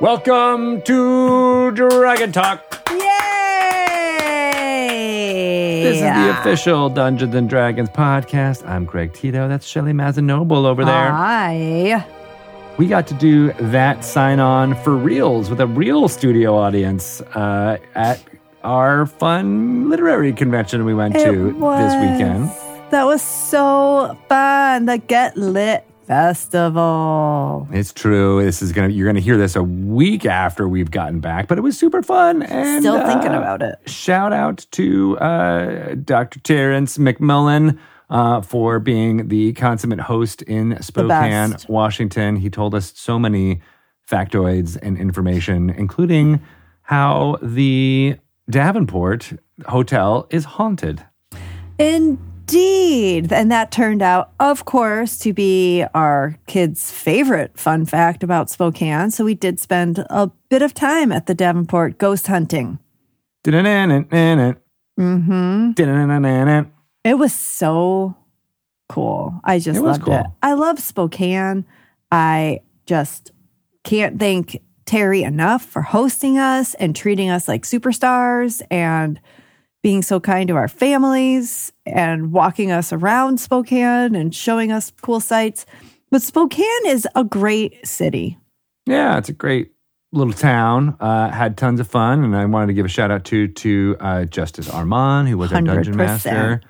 Welcome to Dragon Talk. Yay! This is the official Dungeons and Dragons podcast. I'm Greg Tito. That's Shelly Mazzanoble over there. Hi. We got to do that sign on for reals with a real studio audience uh, at our fun literary convention we went to was- this weekend. That was so fun. The Get Lit Festival. It's true. This is gonna. You're gonna hear this a week after we've gotten back, but it was super fun. And Still thinking uh, about it. Shout out to uh, Dr. Terrence McMullen. uh, for being the consummate host in Spokane. Washington. He told us so many factoids and information, including how the Davenport Hotel is haunted. Indeed. And that turned out, of course, to be our kids' favorite fun fact about Spokane. So we did spend a bit of time at the Davenport ghost hunting. Mm-hmm. It was so cool. I just It loved cool. it. I love Spokane. I just can't thank Terry enough for hosting us and treating us like superstars and being so kind to our families and walking us around Spokane and showing us cool sights. But Spokane is a great city. Yeah, it's a great little town. Uh, had tons of fun, and I wanted to give a shout out to to uh, Justice Armand, who was our dungeon master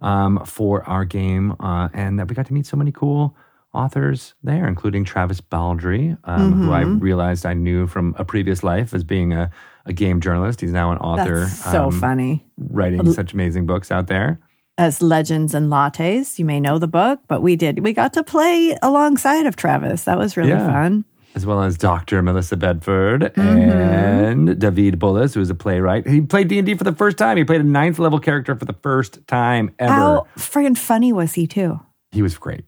um, for our game, uh, and that we got to meet so many cool authors there, including Travis Baldree, um, who I Mm-hmm. realized I knew from a previous life as being a, a game journalist. He's now an author, That's so um, funny. writing such amazing books out there. As Legends and Lattes, you may know the book, but we did. We got to play alongside of Travis. That was really Yeah. fun. as well as Dr. Melissa Bedford Mm-hmm. and David Bullis, who is a playwright. He played D&D for the first time. He played a ninth level character for the first time ever. How friggin' funny was he too? He was great.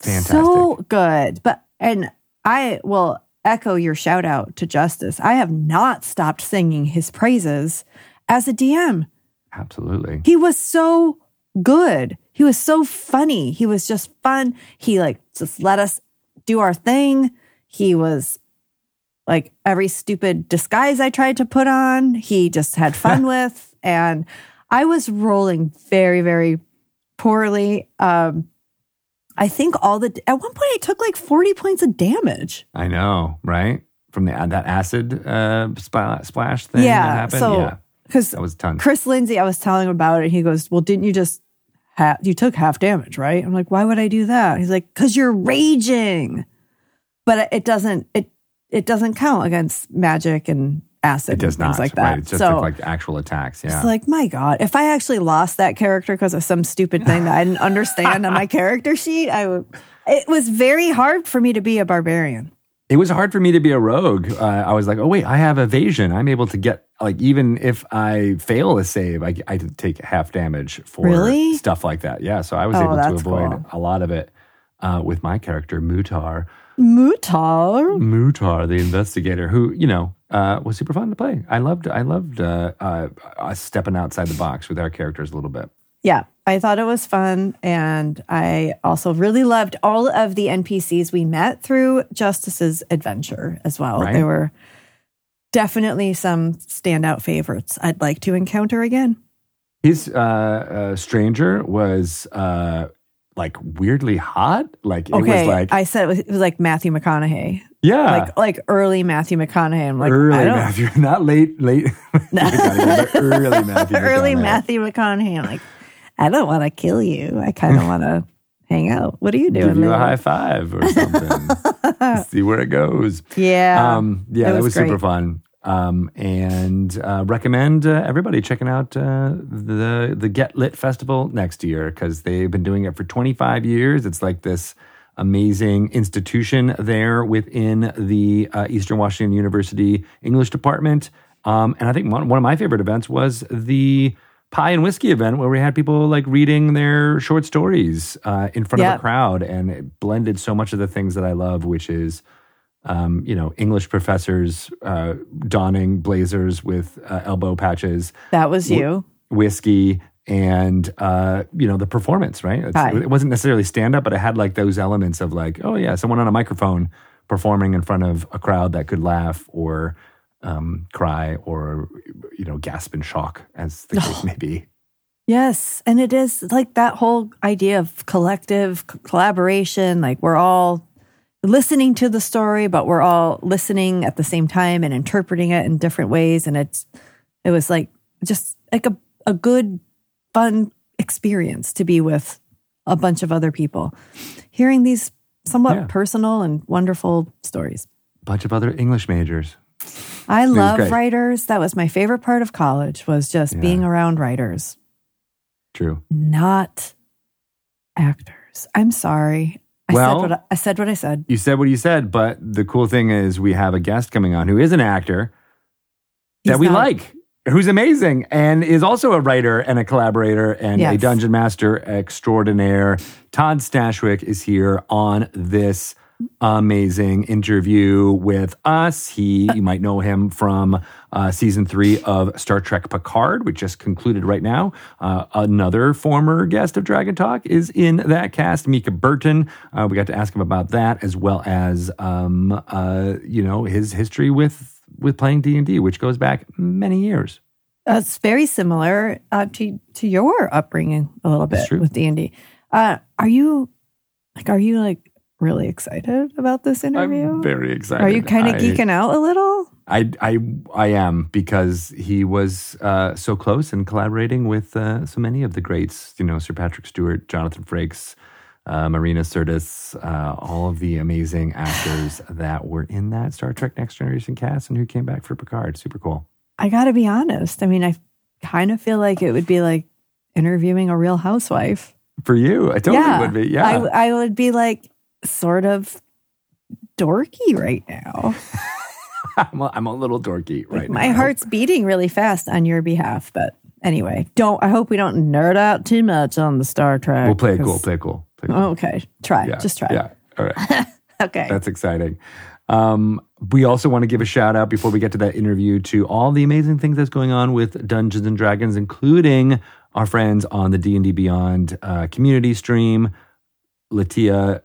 Fantastic. So good. But and I will echo your shout out to Justice. I have not stopped singing his praises as a DM. Absolutely. He was so good. He was so funny. He was just fun. He like just let us do our thing. He was like every stupid disguise I tried to put on, he just had fun with. And I was rolling very, very poorly. Um, I think all the at one point I took like 40 points of damage. I know, right? From the that acid uh, spl- splash thing that yeah. happened. So yeah, because that was tons. Chris Lindsay, I was telling him about it. And he goes, Well, didn't you just ha- you took half damage, right? I'm like, why would I do that? He's like, because you're raging. But it doesn't it it doesn't count against magic and acid It does not. like that. Right. It's just so like actual attacks. Yeah. it's like, my God, if I actually lost that character because of some stupid thing that I didn't understand on my character sheet, I would it was very hard for me to be a barbarian. it was hard for me to be a rogue. Uh, I was like, oh wait, I have evasion. I'm able to get like even if I fail a save, I, I take half damage for Really? stuff like that. Yeah, so I was Oh, able to avoid cool. a lot of it uh, with my character Mutar. Mutar. Mutar, the investigator, who you know uh, was super fun to play. I loved, I loved uh, uh, stepping outside the box with our characters a little bit. Yeah, I thought it was fun. And I also really loved all of the NPCs we met through Justice's adventure as well. Right. There were definitely some standout favorites I'd like to encounter again. His uh, uh, stranger was uh, like weirdly hot. Like it Okay, was like I said it was, it was like Matthew McConaughey, yeah. like like early Matthew McConaughey. I'm like, early I don't, Matthew, not late, late. early Matthew. early McConaughey. Matthew McConaughey. I'm like, I don't want to kill you. I kind of want to hang out. What are you doing? Give you a high five or something. See where it goes. Yeah. Um, yeah, it that was was super fun. Um, and uh, recommend uh, everybody checking out uh, the the Get Lit Festival next year because they've been doing it for 25 years. It's like this amazing institution there within the uh, Eastern Washington University English department. Um, and I think one, one of my favorite events was the pie and whiskey event where we had people like reading their short stories uh, in front of a crowd, and it blended so much of the things that I love, which is um, you know, English professors uh, donning blazers with uh, elbow patches, That was you. whiskey, and uh, you know the performance. Right? It wasn't necessarily stand up, but it had like those elements of like, oh yeah, someone on a microphone performing in front of a crowd that could laugh or um, cry or you know gasp in shock, as the case may be. Yes. And it is like that whole idea of collective c- collaboration. Like we're all listening to the story, but we're all listening at the same time and interpreting it in different ways. And it's, it was like just like a, a good, fun experience to be with a bunch of other people, hearing these somewhat Yeah. personal and wonderful stories. Bunch of other English majors. I love writers. That was my favorite part of college was just Yeah. being around writers. True. not actors. I'm sorry. I Well- said what I, I said. What I said. You said what you said, but the cool thing is we have a guest coming on who is an actor that we not- like, who's amazing and is also a writer and a collaborator and a dungeon master extraordinaire. Todd Stashwick is here on this amazing interview with us. He, you might know him from uh, season three of Star Trek Picard, which just concluded right now. Uh, another former guest of Dragon Talk is in that cast, Mica Burton. Uh, we got to ask him about that as well as, um, uh, you know, his history with with playing D and D, which goes back many years. It's very similar uh, to to your upbringing a little bit with D and D. Uh, are you like? Are you like really excited about this interview? I'm very excited. are you kind of geeking out a little? I, I, I am because he was uh, so close and collaborating with uh, so many of the greats, you know, Sir Patrick Stewart, Jonathan Frakes, uh, Marina Sirtis, uh, all of the amazing actors that were in that Star Trek Next Generation cast and who came back for Picard. Super cool. I got to be honest. I mean, I kind of feel like it would be like interviewing a real housewife. For you, I totally yeah, would be. Yeah. I, I would be like sort of dorky right now. I'm, a, I'm a little dorky right My now. My heart's beating really fast on your behalf, but anyway, don't. I hope we don't nerd out too much on the Star Trek. We'll play it cool. 'cause- Play it cool. Play it cool. Okay, try. Yeah, Just try. Yeah. All right. Okay. That's exciting. Um, we also want to give a shout out before we get to that interview to all the amazing things that's going on with Dungeons and Dragons, including our friends on the D and D Beyond uh, community stream. Latia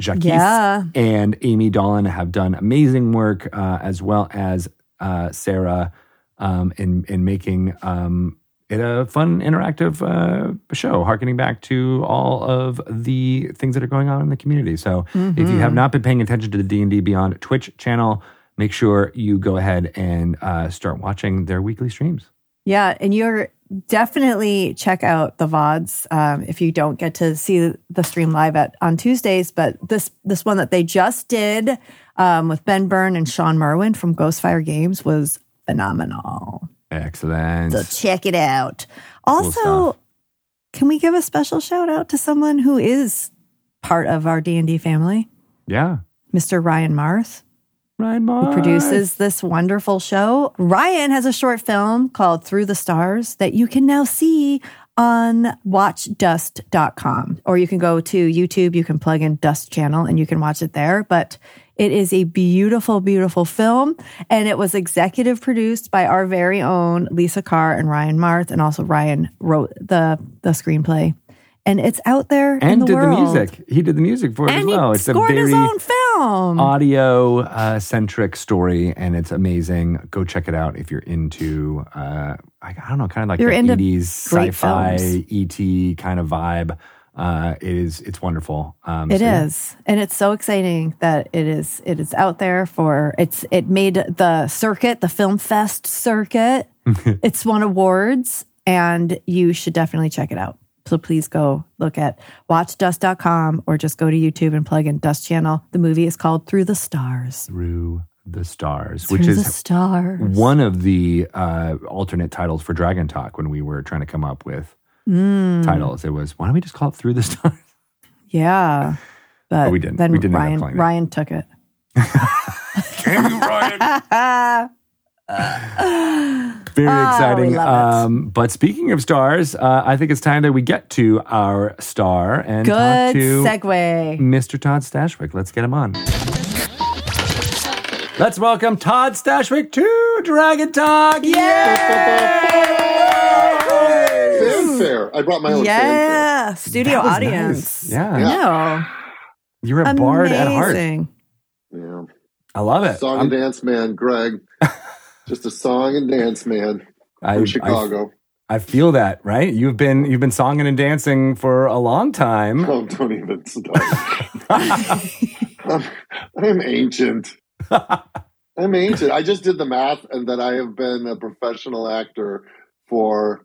Jacques Yeah. and Amy Dolan have done amazing work, uh, as well as uh, Sarah um, in in making um, it a fun, interactive uh, show, harkening back to all of the things that are going on in the community. So, if you have not been paying attention to the D and D Beyond Twitch channel, make sure you go ahead and uh, start watching their weekly streams. Yeah, and you're definitely check out the vods um, if you don't get to see the stream live at on Tuesdays. But this this one that they just did um, with Ben Byrne and Sean Merwin from Ghostfire Games was phenomenal. Excellent. So check it out. Also, stuff. can we give a special shout out to someone who is part of our D and D family, yeah, Mr. Ryan Marth? Ryan who produces this wonderful show. Ryan has a short film called Through the Stars that you can now see on watchdust.com or you can go to YouTube, you can plug in Dust channel and you can watch it there, but it is a beautiful beautiful film and it was executive produced by our very own Lisa Carr and Ryan Marth and also Ryan wrote the the screenplay. And it's out there in and the did world. the music. He did the music for it And as well. he It's a very his own film. Audio uh, centric story, and it's amazing. Go check it out if you're into, uh, I, I don't know, kind of like You're the 80s sci-fi films. ET kind of vibe. Uh, it is. It's wonderful. Um, It so is, and it's so exciting that it is. It is out there for it's. It made the circuit, the film fest circuit. it's won awards, and you should definitely check it out. So please go look at watchdust.com or just go to YouTube and plug in Dust Channel. The movie is called Through the Stars. Through the Stars, Through which the is stars. one of the uh, alternate titles for Dragon Talk when we were trying to come up with Mm. titles. It was why don't we just call it Through the Stars? Yeah, but we didn't. Then We didn't Ryan. Ryan took it. Damn you, Ryan. Very Ah, exciting. we love it. Um, but speaking of stars, uh, I think it's time that we get to our star and Good talk to segue. Mr. Todd Stashwick. Let's get him on. Let's welcome Todd Stashwick to Dragon Talk. Yay! Fanfare. I brought my own fanfare. Yeah, studio That audience. nice. Yeah. I know. You're a bard at heart. Yeah. I love it. Song I'm- and dance man, Greg. Just a song and dance man I, from I, Chicago. I feel that, right? You've been you've been songing and dancing for a long time. Oh, don't even start. I'm, I'm ancient. I'm ancient. I just did the math, and that I have been a professional actor for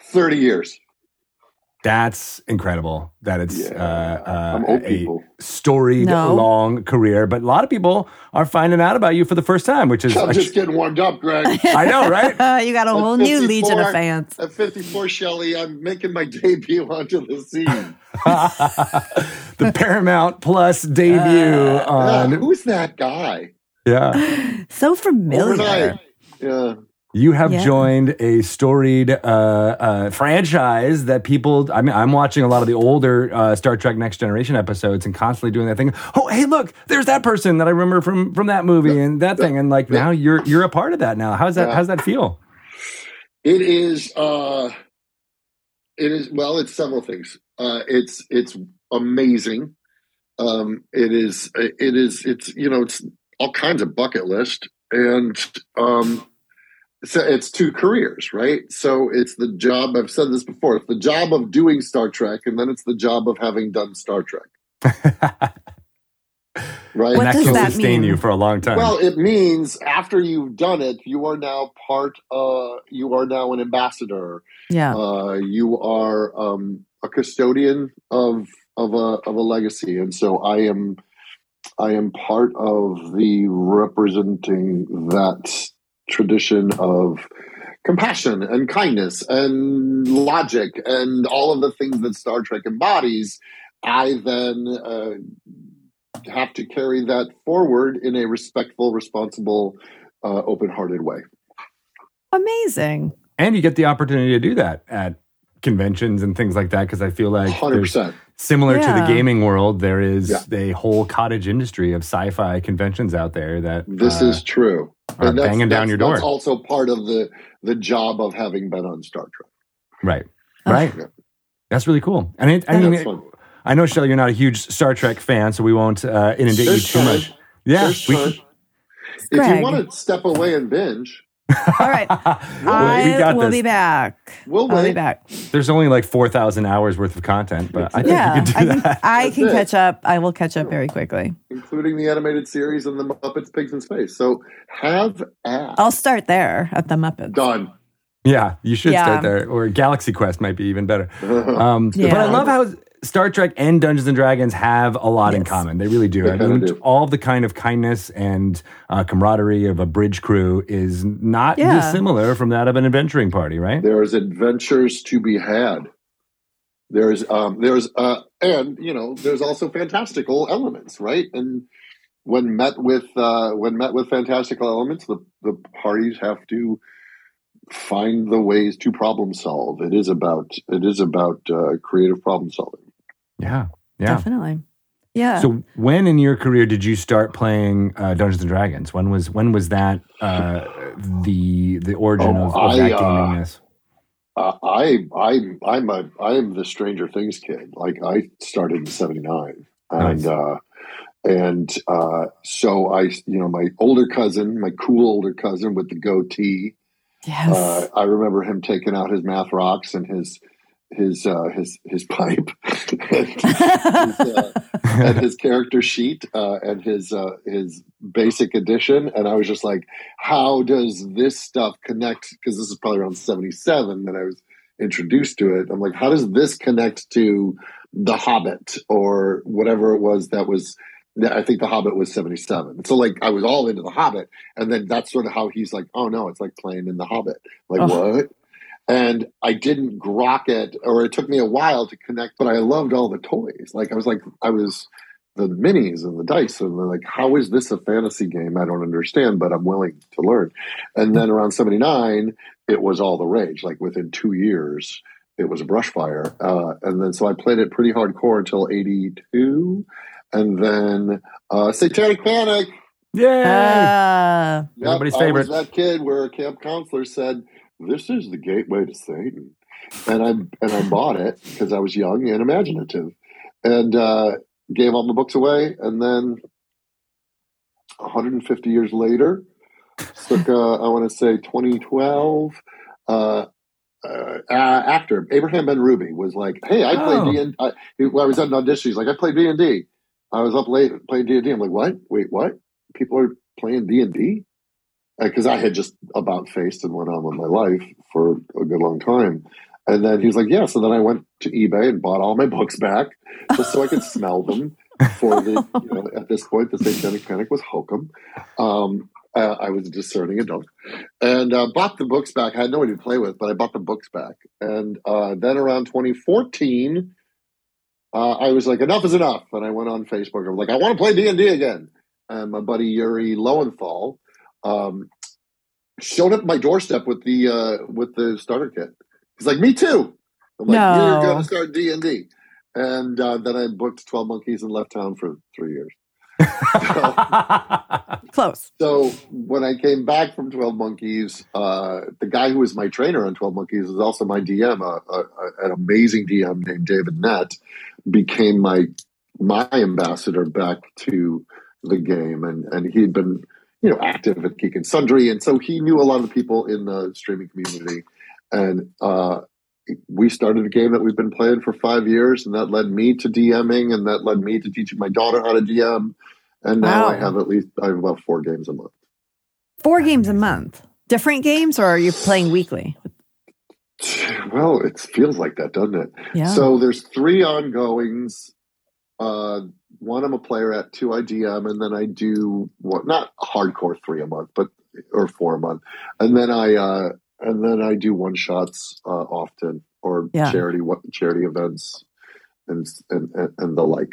30 years. That's incredible. That it's Yeah. uh, uh, a people. storied, No. long career. But a lot of people are finding out about you for the first time, which is I'm just sh- getting warmed up, Greg. I know, right? you got a At whole new legion of fans. At 54, Shelly, I'm making my debut onto the scene. the Paramount Plus debut Yeah, on who's that guy? yeah. So familiar. Overnight. Yeah. You have Yeah. joined a storied uh, uh, franchise that people. I mean, I'm watching a lot of the older uh, Star Trek Next Generation episodes and constantly doing that thing. Oh, hey, look, there's that person that I remember from from that movie and that thing, and like now you're you're a part of that now. How's that? Yeah. How's that feel? It is. Uh, it is. Well, it's several things. Uh, it's it's amazing. Um, it is. It is. It's you know. It's all kinds of bucket list, and um, so it's two careers, right? So it's the job. I've said this before. It's the job of doing Star Trek, and then it's the job of having done Star Trek, right? and that does can that sustain mean? you for a long time. Well, it means after you've done it, you are now part. Uh, you are now an ambassador. Yeah. Uh, you are um, a custodian of of a of a legacy, and so I am. I am part of the representing that tradition of compassion and kindness and logic and all of the things that Star Trek embodies, I then uh, have to carry that forward in a respectful, responsible, uh, open hearted way. Amazing. And you get the opportunity to do that at conventions and things like that because I feel like 100%. Similar yeah. to the gaming world, there is yeah. a whole cottage industry of sci-fi conventions out there that this uh, is true. Are and banging down your door. That's also part of the the job of having been on Star Trek. Right. Right. Yeah. That's really cool. And it, I mean, it, I know Shell, you're not a huge Star Trek fan, so we won't uh, inundate There's you too much. Yeah. We, if you want to step away and binge, all right. we I got will this. be back. we'll I'll be back. There's only like four thousand hours worth of content, but I think Yeah. you can do I can, that. I can it. catch up. I will catch up very quickly. including the animated series and the Muppets Pigs in Space. So have at I'll start there at the Muppets. done. Yeah, you should Yeah. start there. Or Galaxy Quest might be even better. Um, Yeah. But I love how Star Trek and Dungeons and Dragons have a lot in common. They really do. They I mean, do. all of the kind of kindness and uh, camaraderie of a bridge crew is not Yeah. dissimilar from that of an adventuring party, right? There's adventures to be had. There's um there's uh and you know there's also fantastical elements, right? And when met with uh when met with fantastical elements, the the parties have to find the ways to problem solve. It is about it is about uh, creative problem solving. Yeah, yeah. Definitely. Yeah. So when in your career did you start playing uh, Dungeons and Dragons? When was when was that uh, the the origin Oh, of, of that I, uh, gamingness? Uh, I I I'm a I am the Stranger Things kid. Like I started in '79, and Nice. uh, and uh, so I you know my older cousin, my cool older cousin with the goatee. yes. Uh, I remember him taking out his math rocks and his his uh, his his pipe and, his, uh, and his character sheet uh, and his uh, his basic edition, and I was just like, how does this stuff connect? Because this is probably around seventy seven that I was introduced to it. I'm like, how does this connect to The Hobbit or whatever it was that was? I think The Hobbit was seventy seven. So like, I was all into The Hobbit, and then that's sort of how he's like, oh no, it's like playing in The Hobbit. Like Oh. what? And I didn't grok it, or it took me a while to connect, but I loved all the toys. Like I was like, I was the minis and the dice, and they're like, how is this a fantasy game? I don't understand, but I'm willing to learn. And then around '79, it was all the rage. Like within two years, it was a brush fire, uh, and then so I played it pretty hardcore until '82, and then uh, Satanic Panic. yeah Uh, Yep, Everybody's I favorite. was that kid where a camp counselor said, "This is the gateway to Satan," and I and I bought it because I was young and imaginative, and uh, gave all my books away, and then 150 years later, circa I want to say 2012. Uh, uh, actor Abraham Benrubi was like, "Hey, I played Oh. D and I, well, I was at an audition. He's like, I played D and D. I was up late playing D and D. I'm like, what? Wait, what? People are playing D and D? Because I had just about faced and went on with my life for a good long time. And then he was like, yeah. So then I went to eBay and bought all my books back just so I could smell them. For the, you know, at this point, the Satanic Panic was hokum. Um, uh, I was a discerning adult and uh, bought the books back. I had nobody to play with, but I bought the books back. And uh, then around 2014, uh, I was like, enough is enough. And I went on Facebook. I was like, I want to play D&D again. And my buddy Yuri Lowenthal um, showed up at my doorstep with the uh, with the starter kit. He's like, me too. I'm like, No. you're going to start D&D. And uh, then I booked 12 Monkeys and left town for three years. Close. So when I came back from Twelve Monkeys, uh, the guy who was my trainer on Twelve Monkeys is also my DM. A, a, a- an amazing DM named David Nett became my my ambassador back to the game, and and he'd been you know active at Geek and Sundry, and so he knew a lot of the people in the streaming community, and uh, we started a game that we've been playing for five years, and that led me to DMing, and that led me to teaching my daughter how to DM. And now Wow. I have at least I have about four games a month. Four games a month. Different games, or are you playing weekly? Well, it feels like that, doesn't it? Yeah. So there's three ongoings. Uh, one I'm a player at, two I DM, and then I do what not hardcore three a month, but or four a month, and then I uh, and then I do one shots uh, often or Yeah. charity what charity events and, and and and the like.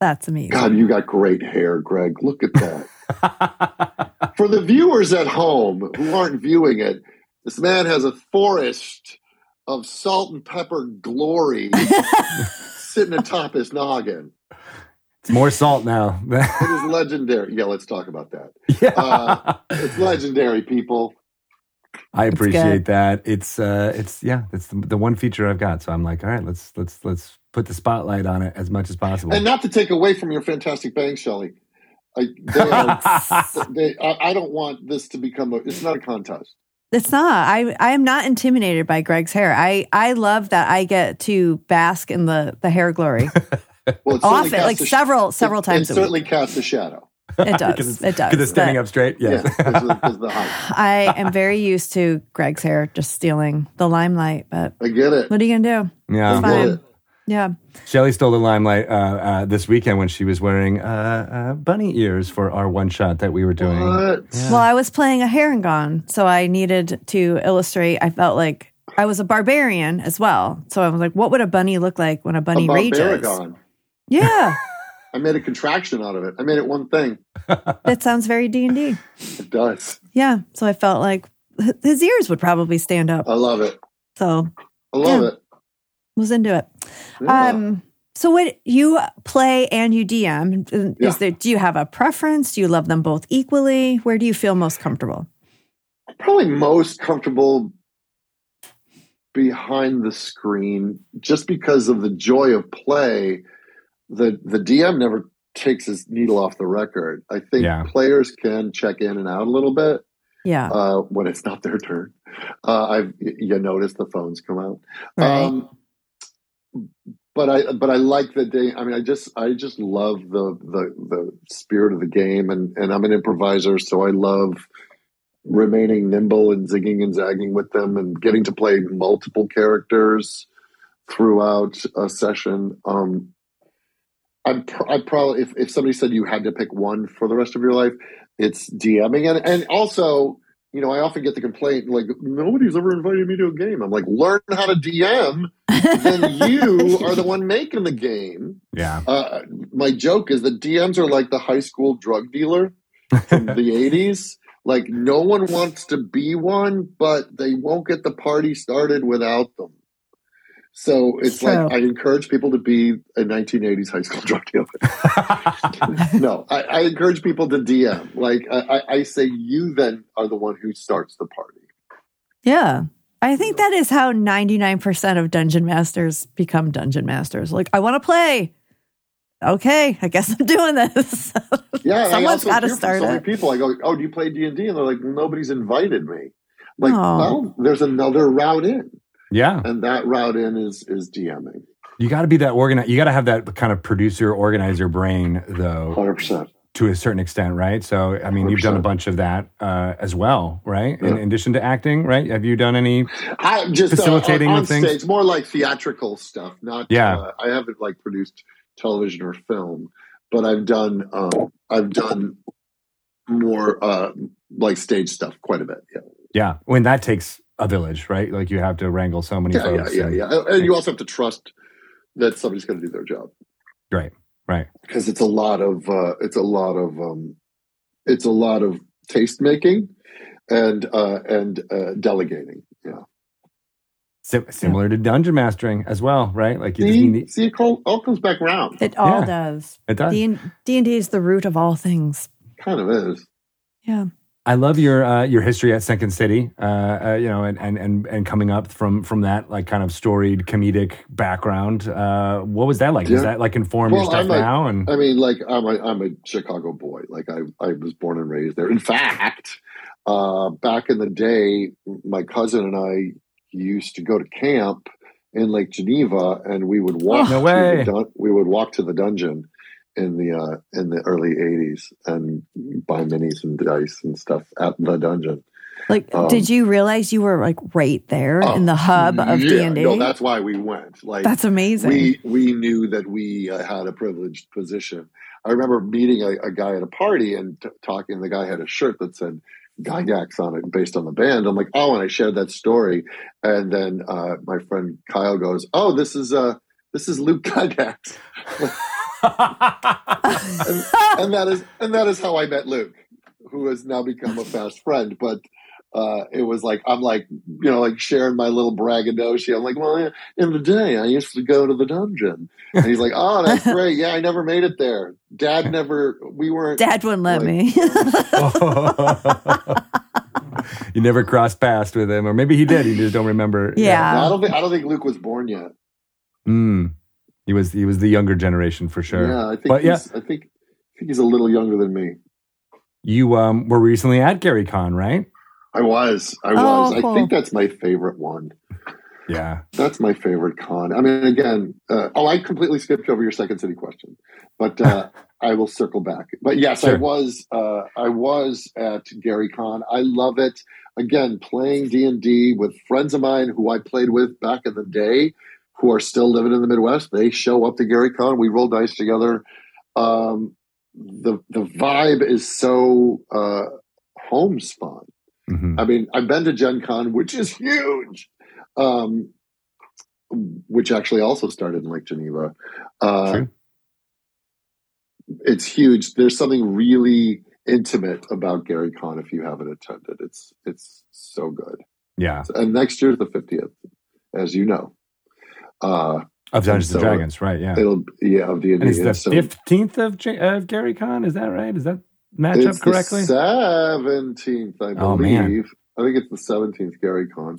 That's amazing. God, you got great hair, Greg. Look at that. For the viewers at home who aren't viewing it, this man has a forest of salt and pepper glory sitting atop his noggin. it's more salt now. It is legendary. Yeah, let's talk about that. yeah. Uh, It's legendary, people. I appreciate that. It's uh it's yeah, it's the, the one feature I've got. So I'm like, all right, let's let's let's put the spotlight on it as much as possible. And not to take away from your fantastic bangs, Shelly. I, they are, they, I, I don't want this to become a. It's not a contest. It's not. I I am not intimidated by Greg's hair. I I love that I get to bask in the the hair glory Well, it certainly often, casts like a sh- several several it, times It a week. certainly casts a shadow. It does. Because it does. Because it's standing But up straight. Yeah, because of, because of the. I am very used to Greg's hair just stealing the limelight. But I get it. what are you gonna do? yeah. I get fine. it. Yeah. Shelly stole the limelight uh, uh, this weekend when she was wearing uh, uh, bunny ears for our one shot that we were doing. What? Well, I was playing a Harengon, so I needed to illustrate. I felt like I was a barbarian as well. So I was like, what would a bunny look like when a bunny a rages? Yeah. I made a contraction out of it. I made it one thing. that sounds very D&D. It does. Yeah. So I felt like his ears would probably stand up. I love it. So I love Yeah. it. was into it. Yeah. Um, so what you play and you DM, is Yeah. there, do you have a preference? Do you love them both equally? Where do you feel most comfortable? Probably most comfortable behind the screen just because of the joy of play. The the DM never takes his needle off the record. I think Yeah. players can check in and out a little bit. Yeah. uh, when it's not their turn. Uh, I've you notice the phones come out. Right. Um, but I but I like the day. I mean, I just I just love the the the spirit of the game, and and I'm an improviser, so I love remaining nimble and zigging and zagging with them, and getting to play multiple characters throughout a session. Um, I'm pr- I probably if, if somebody said you had to pick one for the rest of your life, it's DMing and and also you know I often get the complaint like nobody's ever invited me to a game. I'm like learn how to DM, then you are the one making the game. Yeah. Uh, my joke is that DMs are like the high school drug dealer from the 80s. Like no one wants to be one, but they won't get the party started without them. So it's like I encourage people to be a 1980s high school drug dealer. no, I, I encourage people to DM. Like I, I, say, you then are the one who starts the party. Yeah. I think that is how 99% of dungeon masters become dungeon masters. Like, I want to play. okay, I guess I'm doing this. Yeah, Someone's got to start so it. people. I go, "Oh, do you play D and D?" And they're like, "Nobody's invited me." Like, Oh. well, there's another route in, Yeah. and that route in is is DMing. You got to be that organized. You got to have that kind of producer organizer brain, though, Hundred percent. to a certain extent, right? So, I mean, you've done a bunch of that uh, as well, right? In Yeah. addition to acting, right? Have you done any? I just Facilitating uh, on, on things? stage, more like theatrical stuff. Not Yeah. Uh, I haven't like produced television or film, but I've done um, I've done more uh, like stage stuff quite a bit. Yeah, Yeah, when that takes a village, right? Like you have to wrangle so many yeah, yeah, folks. yeah, and- yeah. And you also have to trust that somebody's going to do their job Right, right. because it's a lot of uh, it's a lot of um, it's a lot of taste making and uh, and uh, delegating. Yeah. Si- similar to dungeon mastering as well, right? Like you just See, need, see, it all, all comes back around. It all Yeah. does. it does. D and D is the root of all things. Kind of is. Yeah. I love your uh, your history at Second City, uh, uh, you know, and, and and and coming up from from that like kind of storied comedic background. Uh, what was that like? Does that like inform your Well, stuff I'm now? And I mean, like I'm a I'm a Chicago boy. Like I I was born and raised there. In fact, uh, back in the day, my cousin and I used to go to camp in Lake Geneva, and we would walk. No way. dun- we would walk to the dungeon in the uh, in the early '80s and buy minis and dice and stuff at the dungeon. Like, Um, did you realize you were like right there Oh, in the hub of D and D? No, that's why we went. Like That's amazing. we we knew that we uh, had a privileged position. I remember meeting a, a guy at a party and t- talking. The guy had a shirt that said Gygax on it, based on the band. I'm like, oh, and I shared that story. And then uh, my friend Kyle goes, oh, this is uh, this is Luke Gygax, and, and that is and that is how I met Luke, who has now become a fast friend. But uh, it was like I'm like you know like sharing my little braggadocio. I'm like, well, in the day I used to go to the dungeon, and he's like, oh, that's great. Yeah, I never made it there. Dad never. We weren't. Dad wouldn't let Like- me. you never crossed paths with him, or maybe he did. You just don't remember. Yeah. No, I don't think I don't think Luke was born yet. Mm. He was he was the younger generation for sure. Yeah, I think But, yeah. he's, I think I think he's a little younger than me. You um, were recently at Gary Con, right? I was. I Oh, was. cool. I think that's my favorite one. Yeah. That's my favorite con. I mean, again, uh, oh, I completely skipped over your second city question, but uh, I will circle back. But yes, I was. Uh, I was at Gary Con. I love it. Again, playing D and D with friends of mine who I played with back in the day, who are still living in the Midwest. They show up to Gary Con. We roll dice together. Um, the the vibe is so uh, homespun. Mhm. I mean, I've been to Gen Con, which is huge, um, which actually also started in Lake Geneva. Uh, True. it's huge. There's something really intimate about Gary Con if you haven't attended. It's it's so good. Yeah. And next year's the 50th, as you know. Uh, Of Dungeons and So, Dragons, right? Yeah. it'll yeah of the And it's the so fifteenth of, J- of Gary Con. Is that right? Is that match up correctly? 17th, I believe. Oh, man. I think it's the 17th Gary Con.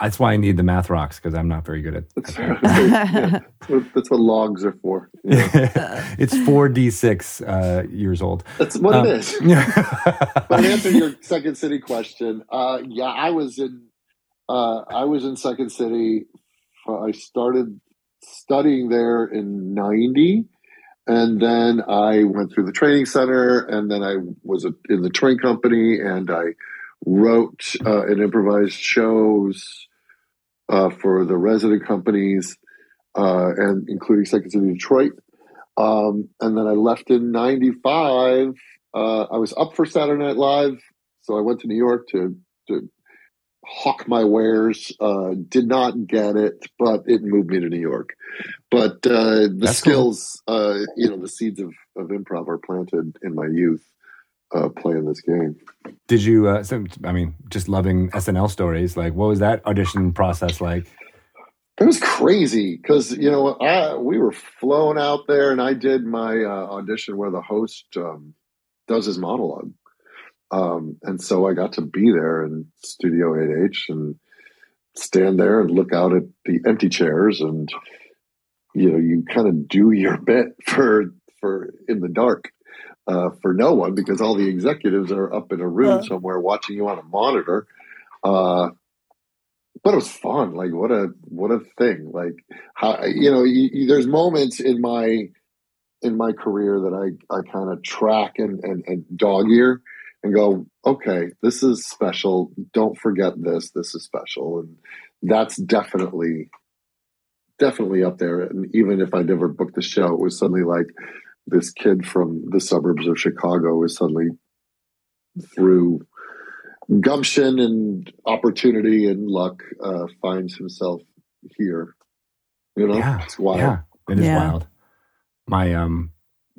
That's why I need the math rocks because I'm not very good at. That's, at yeah, that's, what, logs are for. Yeah. that. it's four d six uh, years old. That's what Um, it is. But to answer your Second City question, uh, yeah, I was in uh, I was in Second City. I started studying there in '90, and then I went through the training center, and then I was in the train company, and I wrote uh, and improvised shows uh, for the resident companies, uh, and including Second City Detroit. Um, and then I left in '95 uh, I was up for Saturday Night Live, so I went to New York to to hawk my wares. Uh, did not get it, but it moved me to New York. But uh, the That's cool. skills, uh, you know, the seeds of, of improv are planted in my youth uh, playing this game. Did you? Uh, so, I mean, just loving SNL stories. Like, what was that audition process like? It was crazy because you know I, we were flown out there, and I did my uh, audition where the host um, does his monologue, um, and so I got to be there in Studio 8H and stand there and look out at the empty chairs and you know you kind of do your bit for for in the dark uh, for no one because all the executives are up in a room Uh. somewhere watching you on a monitor. Uh, but it was fun. Like what a what a thing. Like how you know you, you, there's moments in my in my career that I I kind of track and, and and dog ear and go okay this is special. Don't forget this. This is special and that's definitely definitely up there. And even if I never booked the show, it was suddenly like this kid from the suburbs of Chicago is suddenly through gumption and opportunity and luck uh, finds himself here. You know, Yeah, it's wild. Yeah, it is Yeah. wild. My um,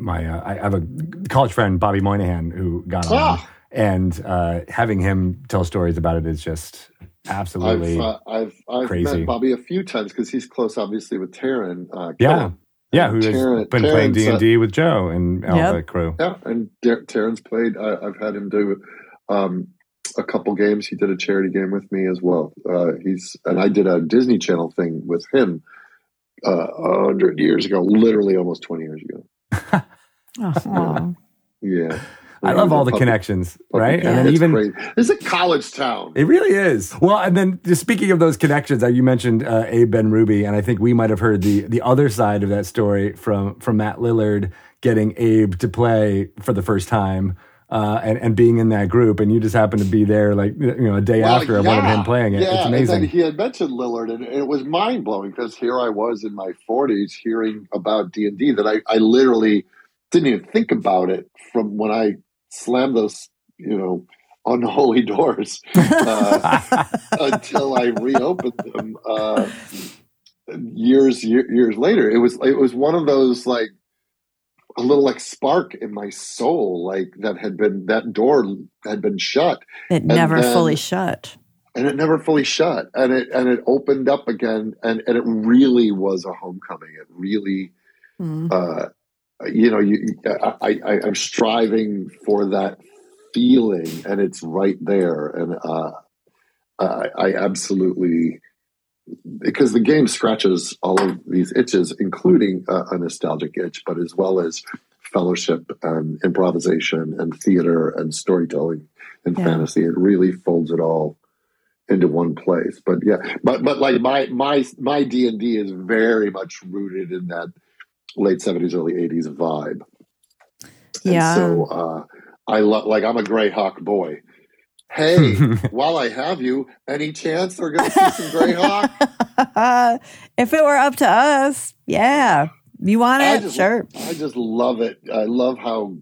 my uh, I have a college friend, Bobby Moynihan, who got on, Ah! and uh, having him tell stories about it is just absolutely. I've uh, I've I've crazy. met Bobby a few times because he's close, obviously, with Taran. Uh, Yeah. Killam. yeah, who has Taran- been playing D Taran's, uh, and D with Joe and all Yep. the crew. Yeah, and Dar- Taran's played. I, I've had him do um, a couple games. He did a charity game with me as well. Uh, he's and I did a Disney Channel thing with him uh, a hundred years ago, literally almost twenty years ago. Oh, Yeah, I love all the connections, right? Yeah. And then it's even great. It's a college town. It really is. Well, and then just speaking of those connections, uh, you mentioned uh, Abe Benrubi, and I think we might have heard the the other side of that story from from Matt Lillard getting Abe to play for the first time. Uh, and, and being in that group, and you just happened to be there, like you know, a day Well, after one of him playing it. Yeah, it's and amazing. then he had mentioned Lillard, and, and it was mind blowing because here I was in my forties hearing about D and D that I, I literally didn't even think about it from when I slammed those you know unholy doors uh, until I reopened them uh, years year, years later. It was it was one of those like a little like spark in my soul, like that had been that door had been shut it never then- fully shut. and it never fully shut and it and it opened up again and and it really was a homecoming it really Mm. uh you know you i i i'm striving for that feeling and it's right there. And uh i i absolutely because the game scratches all of these itches including uh, a nostalgic itch but as well as fellowship and improvisation and theater and storytelling and Yeah. fantasy. It really folds it all into one place. But yeah but but like my my my d&d is very much rooted in that late 70s early 80s vibe and Yeah. so uh i love like i'm a greyhawk boy hey while i have you any chance we're gonna see some greyhawk if it were up to us, yeah. You want I it? just- Sure. i just love it i love how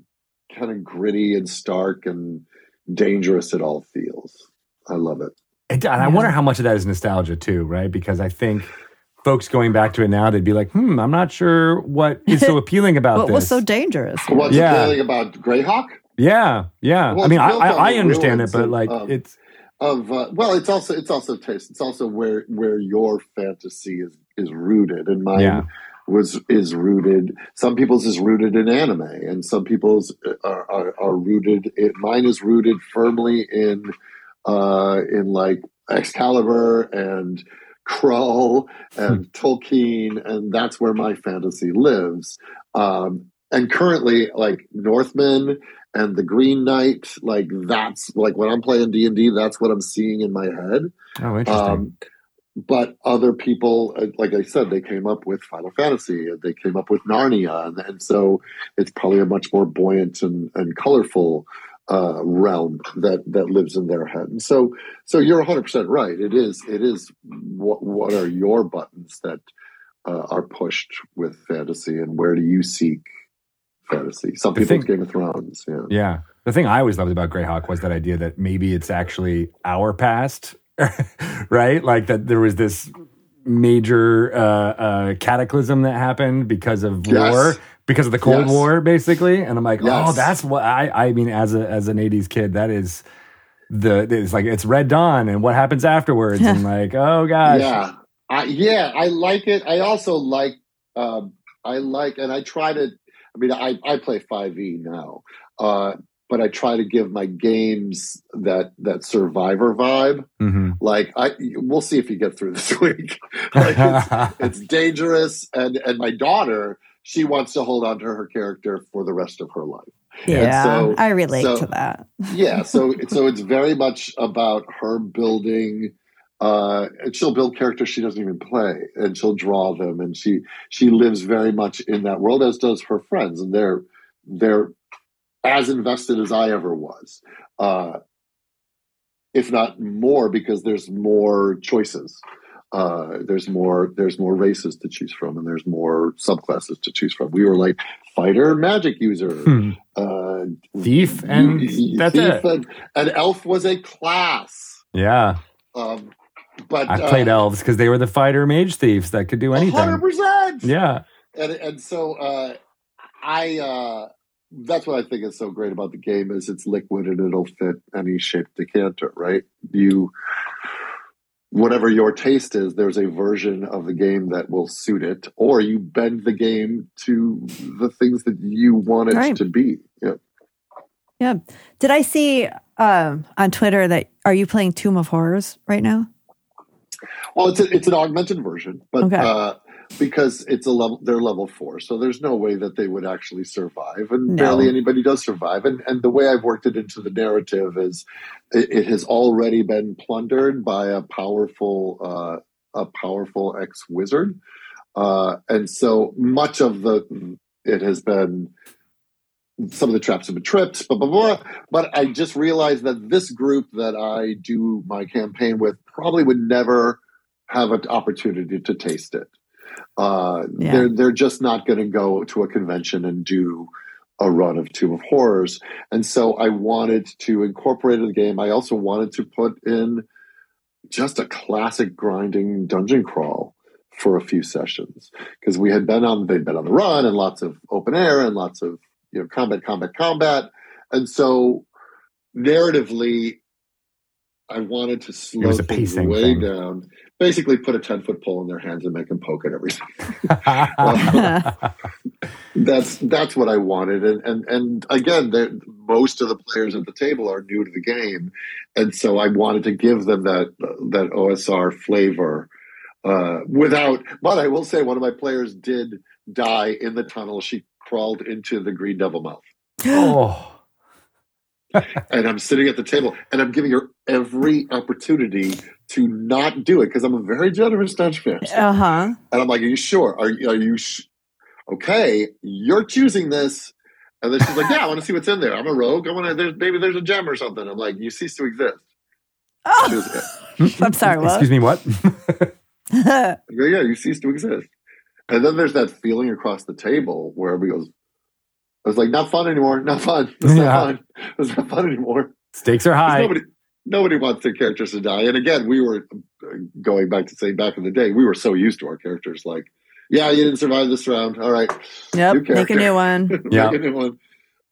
kind of gritty and stark and dangerous it all feels i love it And, and I wonder how much of that is nostalgia too, right? Because I think folks going back to it now, they'd be like, "Hmm, I'm not sure what is so appealing about What this." was so dangerous? what's Yeah. appealing about greyhawk yeah, yeah. Well, I mean, I, I, I understand it, but like, um, it's of uh, well it's also it's also taste it's also where where your fantasy is is rooted and mine Yeah. was is rooted some people's is rooted in anime and some people's are are, are rooted it, mine is rooted firmly in uh in like excalibur and Krull and Tolkien, and that's where my fantasy lives. Um, and currently, like Northman and the Green Knight, like that's like when I'm playing D and D, that's what I'm seeing in my head. oh, interesting. Um, but other people, uh, like I said, they came up with Final Fantasy, and they came up with Narnia, and, and so it's probably a much more buoyant and, and colorful uh, realm that that lives in their head. And so, so you're 100 percent right. It is, it is. What what are your buttons that uh, are pushed with fantasy, and where do you seek fantasy? Some The people thing- Game of Thrones. Yeah. Yeah. The thing I always loved about Greyhawk was that idea that maybe it's actually our past, right? Like that there was this major uh, uh, cataclysm that happened because of Yes. war, because of the Cold Yes. War, basically. And I'm like, oh, that's what I. I mean, as a as an '80s kid, that is the it's like it's Red Dawn and what happens afterwards, and like, oh gosh, Yeah, I, yeah, I like it. I also like, um, I like, and I try to. I mean, I I play Five E now, uh, but I try to give my games that that survivor vibe. hmm Like I, we'll see if you get through this week. like it's, it's dangerous, and and my daughter, she wants to hold on to her character for the rest of her life. Yeah, so- I relate so- to that. Yeah, so so it's very much about her building. Uh, and she'll build characters she doesn't even play, and she'll draw them, and she she lives very much in that world, as does her friends, and they're they're as invested as I ever was, uh, if not more, because there's more choices. Uh, there's more there's more races to choose from, and there's more subclasses to choose from. We were like fighter, magic user, Hmm. uh, Thief, and that's it. and, and elf was a class. Yeah, Um, but I played uh, elves because they were the fighter mage thieves that could do anything. hundred percent. Yeah, and and so uh, I uh, that's what I think is so great about the game is it's liquid and it'll fit any shaped decanter. Right? You whatever your taste is, there's a version of the game that will suit it, or you bend the game to the things that you want it Right. to be. Yeah. Yeah. Did I see um, on Twitter that are you playing Tomb of Horrors right now? Well, it's a, it's an augmented version, but Okay. uh, because it's a level, they're level four, so there's no way that they would actually survive, and No. barely anybody does survive. And and the way I've worked it into the narrative is, it, it has already been plundered by a powerful uh, a powerful ex wizard, uh, and so much of the it has been. Some of the traps have been tripped, blah, blah, blah. But I just realized that this group that I do my campaign with probably would never have an opportunity to taste it. Uh, Yeah. They're they're just not going to go to a convention and do a run of Tomb of Horrors, and so I wanted to incorporate in the game. I also wanted to put in just a classic grinding dungeon crawl for a few sessions because we had been on they'd been on the run and lots of open air and lots of you know combat combat combat and so narratively i wanted to slow things pacing way thing. down basically put a 10 foot pole in their hands and make them poke at everything. That's that's what i wanted. And and and again most of the players at the table are new to the game. And so i wanted to give them that that osr flavor uh, without but i will say one of my players did die in the tunnel. She crawled into the green devil mouth. Oh, and i'm sitting at the table and i'm giving her every opportunity to not do it because i'm a very generous dungeon master Uh huh. and I'm like, "Are you sure? Are you? Are you sh- okay? You're choosing this." And then she's like, "Yeah, I want to see what's in there. I'm a rogue. I want to. There's maybe there's a gem or something." I'm like, "You cease to exist." Oh, was, I'm sorry. What? Excuse me, what? Go, "Yeah, you cease to exist." And then there's that feeling across the table where everybody goes, "I was like, not fun anymore. Not fun. It's Yeah. not fun. It's not fun anymore." Stakes are high. Nobody, nobody wants their characters to die. And again, we were uh, going back to say back in the day, we were so used to our characters. Like, yeah, you didn't survive this round. All right, yep. New Make a new one. Yeah. Make a new one.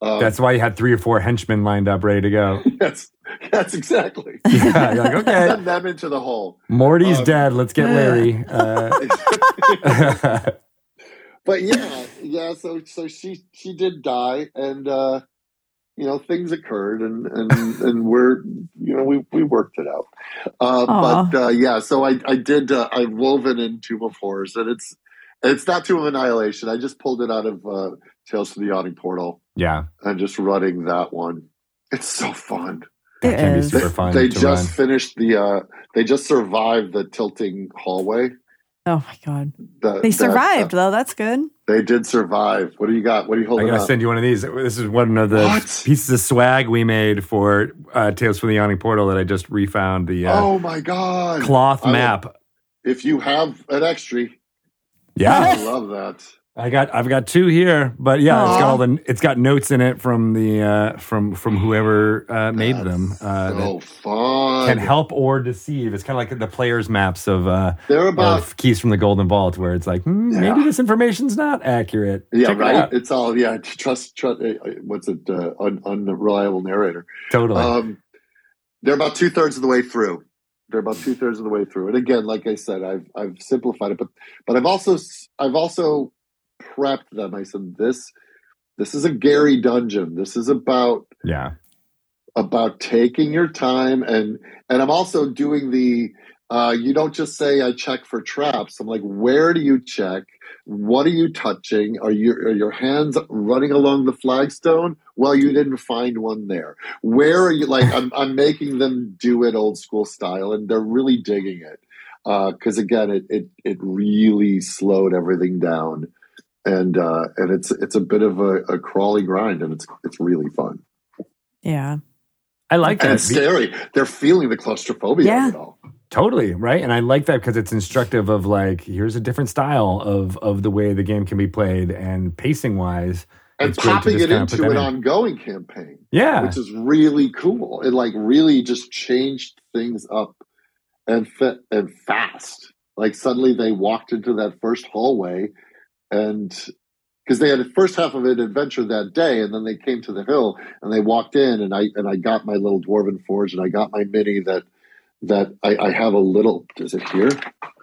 Um, That's why you had three or four henchmen lined up, ready to go. Yes, that's exactly. Yeah, you're like, okay, Send them into the hole. Morty's Um, dead. Let's get Larry. Uh, but yeah, yeah. So so she she did die, and uh, you know things occurred, and and and we're you know we we worked it out. Uh, Aw. but uh, yeah, so I I did uh, I woven in Tomb of Horrors, and it's it's not Tomb of Annihilation. I just pulled it out of uh, Tales from the Yawning Portal yeah, and just running that one. It's so fun. that It can be super fun they to just run. finished the uh they just survived the tilting hallway Oh my god. The- They that- survived though. That's good. they did survive what do you got what are you hold? I holding gotta up send you one of these. This is one of the What? pieces of swag we made for uh, Tales from the Yawning Portal that I just refound. The uh, oh my god cloth I will- map. if you have an extra yeah, i love that I got I've got two here, but yeah, it's got all the it's got notes in it from the uh, from from whoever uh, made That's them uh, so fun can help or deceive. It's kind of like the players' maps of uh, they're about of keys from the Golden Vault, where it's like hmm, Yeah. maybe this information's not accurate. yeah Check right out. it's all yeah trust trust uh, what's it uh, un, unreliable narrator Totally. Um, they're about two thirds of the way through. They're about two thirds of the way through. And again, like I said, I've I've simplified it, but but I've also I've also prepped them. I said this this is a Gary dungeon. This is about Yeah. about taking your time and and I'm also doing the uh, you don't just say I check for traps. I'm like, where do you check? What are you touching? Are, you, are your hands running along the flagstone? Well, you didn't find one there. Where are you? Like, I'm, I'm making them do it old school style, and they're really digging it. Because uh, again, it, it it really slowed everything down, and uh, and it's it's a bit of a, a crawly grind, and it's it's really fun. Yeah. I like And it's scary. They're feeling the claustrophobia Yeah. of it all. Totally right, and I like that because it's instructive of like here's a different style of of the way the game can be played, and pacing wise, and It's great to popping it into an in. ongoing campaign, yeah, which is really cool. It like really just changed things up and fit and fast. Like suddenly they walked into that first hallway, and because they had the first half of an adventure that day, and then they came to the hill and they walked in, and I and I got my little dwarven forge, and I got my mini that that I, I have a little. Is it here?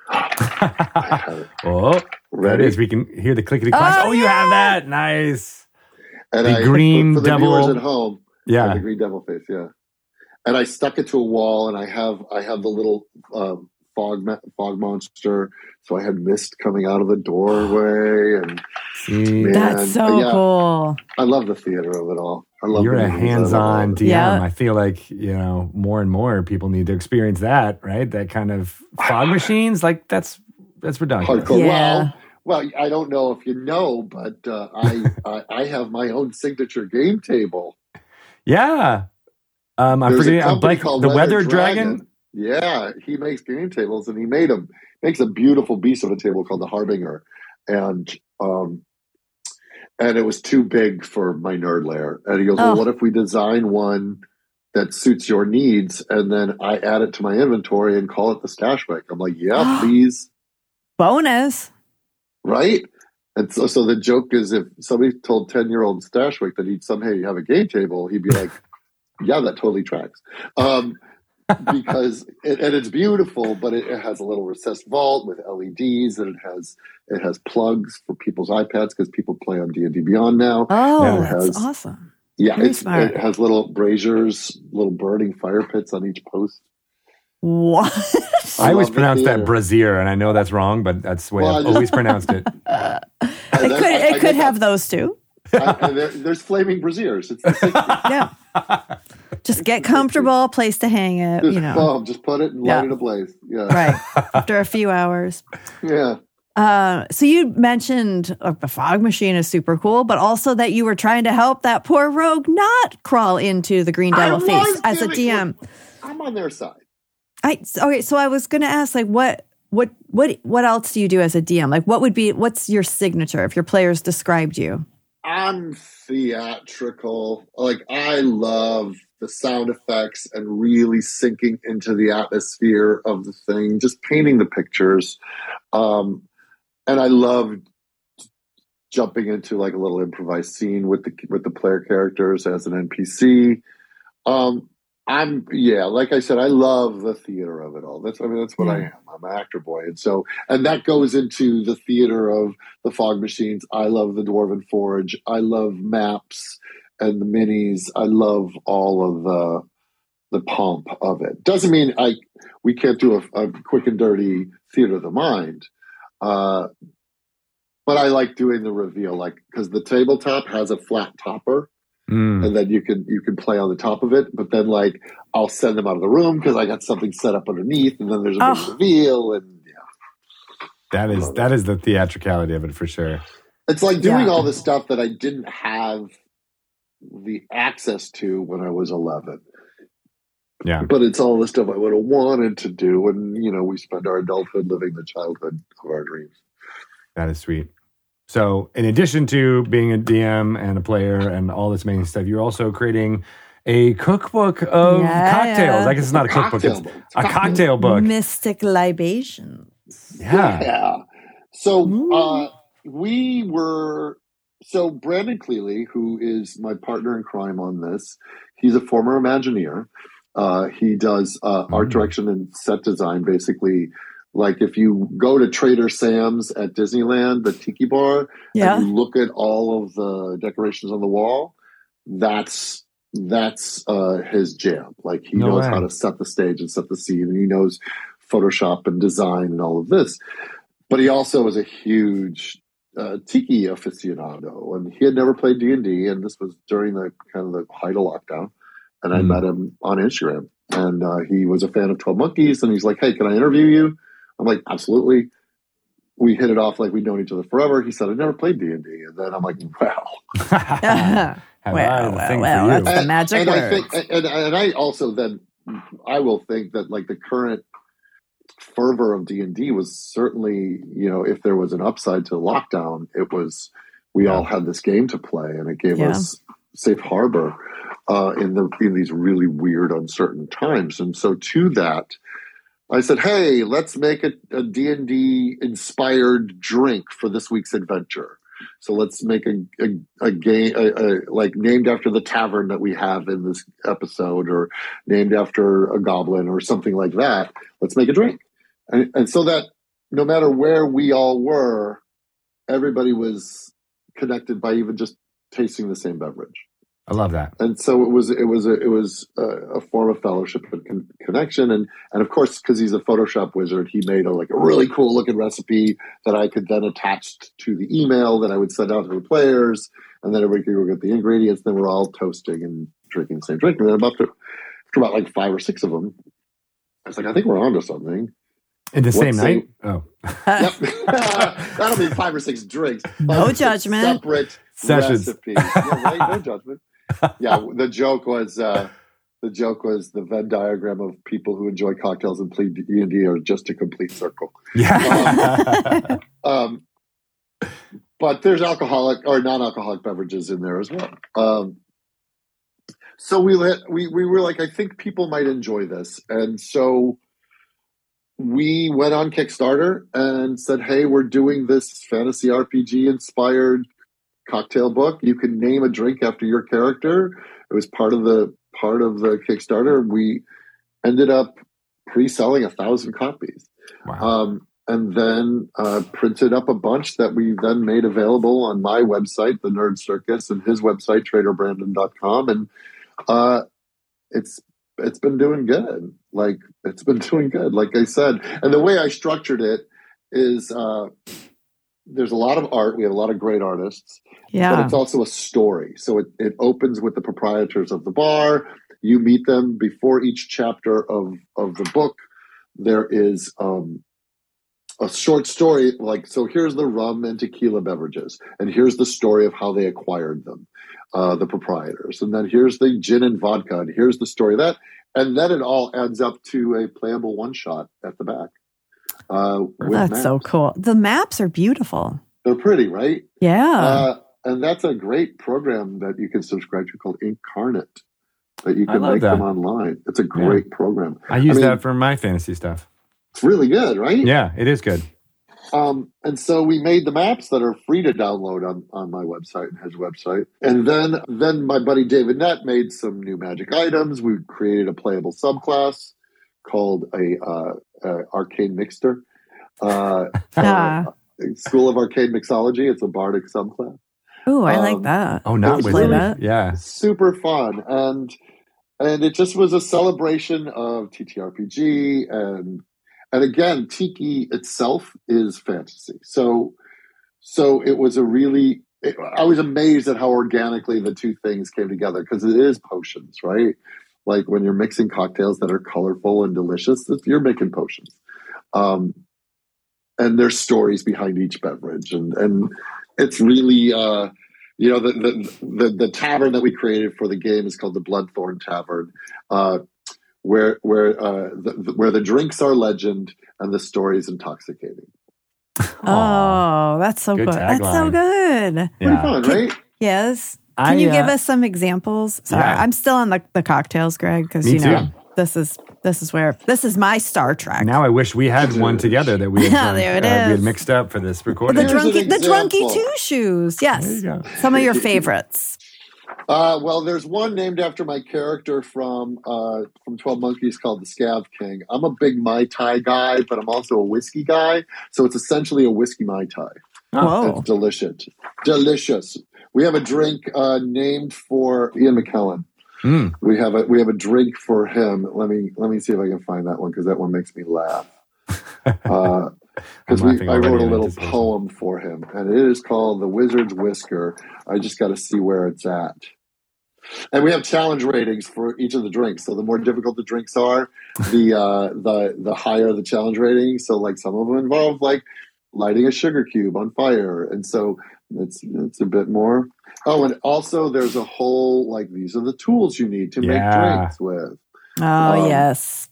I have it. oh, there it Ready? is. We can hear the clickety clack. Oh, Oh, you yeah. have that. Nice. And The I, green for, for the devil- viewers at home. Yeah. the green devil face, yeah. And I stuck it to a wall, and I have I have the little um, fog fog monster. So I had mist coming out of the doorway, and Man, That's so yeah. cool. I love the theater of it all. I love. you're a movies, I love hands-on all of it. DM. Yeah. I feel like you know more and more people need to experience that. Right, that kind of fog machines. Like that's that's redundant. Hardcore. Yeah. Well, well, I don't know if you know, but uh, I, I I have my own signature game table. Yeah. Um, I'm There's forgetting. I'm company like called the Weather Weather Dragon. Yeah, he makes game tables, and he made a makes a beautiful beast of a table called the Harbinger, and um, and it was too big for my nerd layer. And he goes, Oh. "Well, what if we design one that suits your needs, and then I add it to my inventory and call it the Stashwick?" I'm like, "Yeah, please." Bonus. right? And so, so the joke is if somebody told 10 year old Stashwick that he'd somehow have a game table, he'd be like, yeah, that totally tracks. Um, because it, and it's beautiful, but it, it has a little recessed vault with LEDs and it has, it has plugs for people's iPads because people play on D&D Beyond now. Oh, Yeah, that's has- awesome. Yeah, it's, it has little braziers, little burning fire pits on each post. What? I always pronounce that brazier, and I know that's wrong, but that's the way Well, I I've just- always pronounced it. it could I- I it get could that. have those two. I- and there, there's flaming braziers. It's the 60s. Yeah. Just get comfortable, place to hang it, Just, you know. just put it and Yeah. light it ablaze. Yeah. Right. After a few hours. Yeah. Uh, so you mentioned uh, the fog machine is super cool, but also that you were trying to help that poor rogue not crawl into the green devil face as a DM. I'm on their side. I okay, so I was going to ask like what what what what else do you do as a DM? Like what would be what's your signature if your players described you? I'm theatrical. Like I love the sound effects and really sinking into the atmosphere of the thing, just painting the pictures. Um, and I love jumping into like a little improvised scene with the with the player characters as an NPC. Um, I'm yeah, like I said, I love the theater of it all. That's I mean that's what I am. I'm an actor boy, and so and that goes into the theater of the fog machines. I love the Dwarven Forge. I love maps and the minis. I love all of the the pomp of it. Doesn't mean I we can't do a, a quick and dirty theater of the mind. Uh, but I like doing the reveal, like because the tabletop has a flat topper, Mm. and then you can you can play on the top of it. But then like I'll send them out of the room because I got something set up underneath, and then there's a big Oh. reveal, and yeah, That is that is the theatricality of it for sure. it's like doing Yeah. all the stuff that I didn't have the access to when I was 11. Yeah. But it's all the stuff I would have wanted to do, and you know, we spend our adulthood living the childhood of our dreams. That is sweet. So, in addition to being a DM and a player and all this amazing stuff, you're also creating a cookbook of Yeah, cocktails. yeah. I guess it's not a cookbook; Cocktail it's book. It's a cocktail- cocktail book. Mystic libations. Yeah. Yeah. So uh, we were so Brandon Kleyla, who is my partner in crime on this, he's a former Imagineer. Uh, he does uh, art Mm. direction and set design, basically Like if you go to Trader Sam's at Disneyland, the Tiki Bar, Yeah. and you look at all of the decorations on the wall, that's that's uh, his jam. Like he No knows way. how to set the stage and set the scene, and he knows Photoshop and design and all of this. But he also is a huge uh, tiki aficionado, and he had never played D and D, and this was during the kind of the height of lockdown. And I Mm. met him on Instagram, and uh, he was a fan of Twelve Monkeys, and he's like, "Hey, can I interview you?" I'm like, "Absolutely." We hit it off like we'd known each other forever. He said, "I never played D and D," and then I'm like, "Wow." Have I well, the well, well, you. that's the magic and I think, and, and I also then I will think that like the current fervor of D and D was certainly you know if there was an upside to lockdown, it was we all had this game to play, and it gave Yeah. us safe harbor uh, in the in these really weird, uncertain times. And so to that, I said, "Hey, let's make a, a D and D inspired drink for this week's adventure." So let's make a a, a game a, a, like named after the tavern that we have in this episode, or named after a goblin, or something like that. Let's make a drink, and, and so that no matter where we all were, everybody was connected by even just tasting the same beverage I love that. and so it was it was a, it was a, a form of fellowship and con- connection and and of course because he's a photoshop wizard he made a like a really cool looking recipe that i could then attach to the email that i would send out to the players and then everybody could go get the ingredients then we're all toasting and drinking the same drink and then about to, after about like five or six of them i was like i think we're onto something In the same What's night? Oh. yep that'll be five or six drinks No Five or six judgment. separate Sessions. recipes. Yeah, right? No judgment. Yeah, the joke was uh, the joke was the Venn diagram of people who enjoy cocktails and play D and D are just a complete circle. Yeah. Um, but there's alcoholic or non-alcoholic beverages in there as well. Um, so we let we we were like, I think people might enjoy this, and so we went on Kickstarter and said, "Hey, we're doing this fantasy RPG inspired cocktail book. You can name a drink after your character." It was part of the part of the Kickstarter. We ended up pre-selling a thousand copies wow. um, and then uh, printed up a bunch that we then made available on my website, the Nerd Circus, and his website, traderbrandon.com. And uh, it's it's been doing good. Like it's been doing good. Like I said, and the way I structured it is uh, there's a lot of art. We have a lot of great artists, Yeah. but it's also a story. So it, it opens with the proprietors of the bar. You meet them before each chapter of, of the book. There is um, a short story like, so here's the rum and tequila beverages, and here's the story of how they acquired them, uh, the proprietors. And then here's the gin and vodka, and here's the story of that. And then it all adds up to a playable one shot at the back. Uh, with That's so cool. The maps are beautiful. They're pretty, right? Yeah. Uh, and that's a great program that you can subscribe to called Inkarnate. That you can make that. them online. It's a great program. I use I mean- that for my fantasy stuff. It's really good, right? Yeah, it is good. Um, and so we made the maps that are free to download on, on my website and his website. And then then my buddy David Nett made some new magic items. We created a playable subclass called a uh, uh, arcane mixter. Uh, Ah. School of Arcane Mixology. It's a bardic subclass. Ooh, I like um, that. Oh, not was with play me. that. Yeah. super fun and and it just was a celebration of TTRPG and and again Tiki itself is fantasy so so it was a really it, I was amazed at how organically the two things came together because it is potions right like when you're mixing cocktails that are colorful and delicious you're making potions um and there's stories behind each beverage and and it's really uh you know the, the the the tavern that we created for the game is called the Bloodthorn Tavern, uh, where where uh, the, the- where the drinks are legend and the stories intoxicating. Oh, that's so Good good. That's so tagline. good. Pretty Yeah. fun, right? Yes. Can I, you uh, give us some examples? Sorry, Yeah. I'm still on the, the cocktails, Greg, because Me you know too. this is this is where this is my Star Trek. Now I wish we had one together that we had, Yeah, done- there it uh, we had mixed up for this recording. The an drunky the drunky two shoes. Yes. Some of your favorites. Uh, well, there's one named after my character from uh, from Twelve Monkeys called the Scav King. I'm a big Mai Tai guy, but I'm also a whiskey guy, so it's essentially a whiskey Mai Tai. Whoa. It's delicious, delicious. We have a drink uh, named for Ian McKellen. Mm. We have a we have a drink for him. Let me let me see if I can find that one because that one makes me laugh. Because laughing I wrote a little poem for him, and it is called "The Wizard's Whisker." I just got to see where it's at. And we have challenge ratings for each of the drinks. So the more difficult the drinks are, the uh, the the higher the challenge rating. So like some of them involve like lighting a sugar cube on fire, and so it's it's a bit more. Oh, and also there's a whole like these are the tools you need to Yeah. make drinks with, Oh, Um, yes.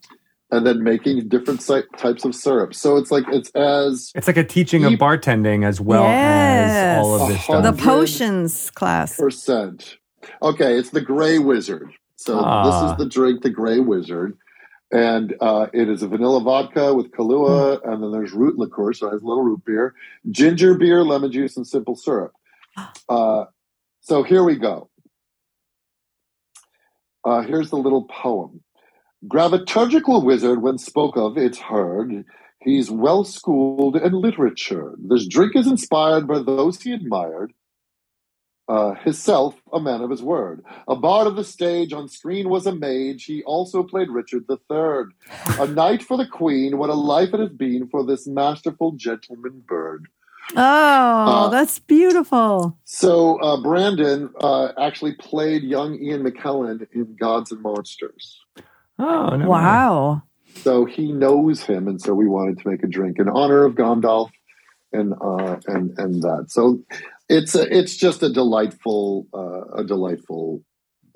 and then making different si- types of syrup. So it's like it's as It's like a teaching of bartending as well as all of this stuff. The potions class. percent. Okay, it's the Gray Wizard. So Ah. this is the drink, the Gray Wizard, and uh, it is a vanilla vodka with Kahlua, and then there's root liqueur, so it has a little root beer, ginger beer, lemon juice, and simple syrup. Uh, so here we go. Uh, here's the little poem. Graviturgical wizard, when spoke of, it's heard. He's well schooled and literature. This drink is inspired by those he admired uh, himself a man of his word. A bard of the stage, on screen was a mage. He also played Richard III. A knight for the queen, what a life it has been for this masterful gentleman bird. Oh, Uh, that's beautiful. So uh, Brandon uh, actually played young Ian McKellen in Gods and Monsters. Oh, no way. Wow. So he knows him, and so we wanted to make a drink in honor of Gandalf and uh, and and that. So it's a, it's just a delightful uh, a delightful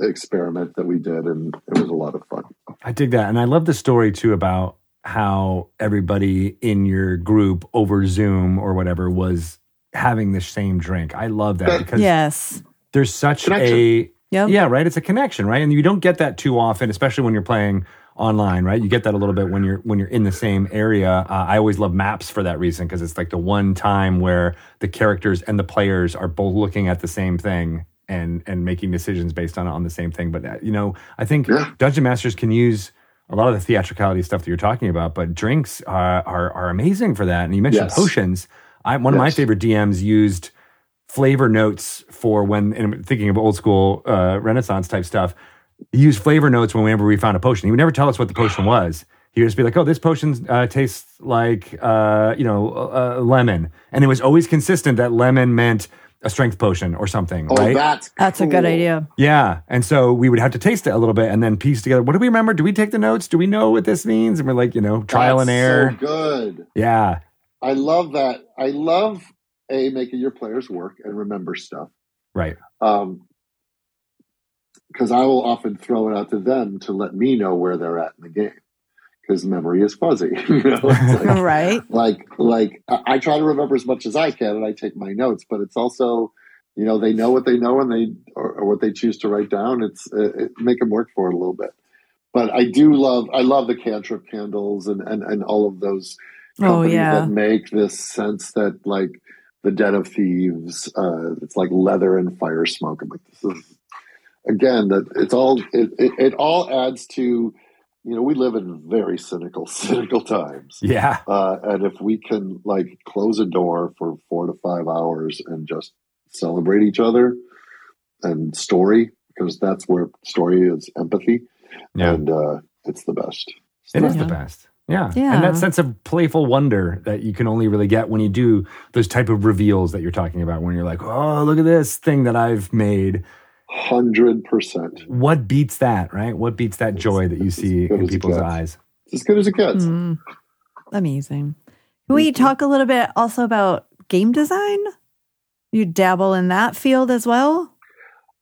experiment that we did, and it was a lot of fun. I dig that. And I love the story too about how everybody in your group over Zoom or whatever was having the same drink. I love that That- because Yes. there's such Connection. a Yep. yeah, right. It's a connection, right? And you don't get that too often, especially when you're playing online, right? You get that a little bit when you're when you're in the same area. Uh, I always love maps for that reason because it's like the one time where the characters and the players are both looking at the same thing and and making decisions based on on the same thing. But uh, you know, I think Yeah. Dungeon Masters can use a lot of the theatricality stuff that you're talking about, but drinks are are, are amazing for that. And you mentioned Yes. potions. I one of my favorite DMs used flavor notes for when and I'm thinking of old school uh, Renaissance type stuff. He used flavor notes whenever we found a potion. He would never tell us what the potion was. He would just be like, "Oh, this potion uh, tastes like uh, you know uh, lemon," and it was always consistent that lemon meant a strength potion or something, Oh, right? that's That's a good idea. Yeah. And so we would have to taste it a little bit and then piece together. What do we remember? Do we take the notes? Do we know what this means? And we're like, you know, trial and error. So good. yeah. I love that. I love a making your players work and remember stuff. Right. Um, because I will often throw it out to them to let me know where they're at in the game. Because memory is fuzzy. you know, like, right. like, like I I try to remember as much as I can, and I take my notes. But it's also, you know, they know what they know, and they or, or what they choose to write down. It's uh, it, make them work for it a little bit. But I do love, I love the cantrip candles and and and all of those Oh, yeah. that make this sense that like the Den of Thieves, uh, it's like leather and fire smoke. I'm like, this is again that it's all it, it, it all adds to you know we live in very cynical cynical times Yeah. uh, and if we can like close a door for four to five hours and just celebrate each other and story because that's where story is empathy Yeah. and uh, it's the best It's It the is best. the best. Yeah. Yeah. And that sense of playful wonder that you can only really get when you do those type of reveals that you're talking about, when you're like, oh, look at this thing that I've made. Hundred percent What beats that, right? What beats that joy that you see in people's eyes? it's as good as it gets Mm. Amazing. Can we talk a little bit also about game design? You dabble in that field as well?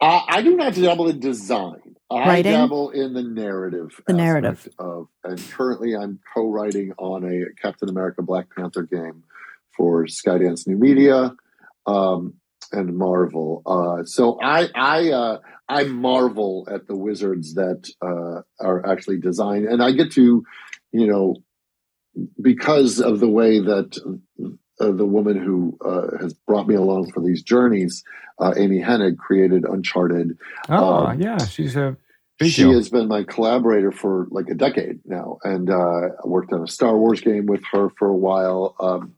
Uh, I do not dabble in design. I Writing? dabble in the narrative. The narrative. Of, and currently, I'm co-writing on a Captain America Black Panther game for Skydance New Media um, and Marvel. Uh, so I I uh, I marvel at the wizards that uh, are actually designed, and I get to, you know, because of the way that uh, the woman who uh, has brought me along for these journeys, uh, Amy Hennig, created Uncharted. Oh, um, yeah, she's a. she deal. has been my collaborator for like a decade now, and uh, I worked on a Star Wars game with her for a while. Um,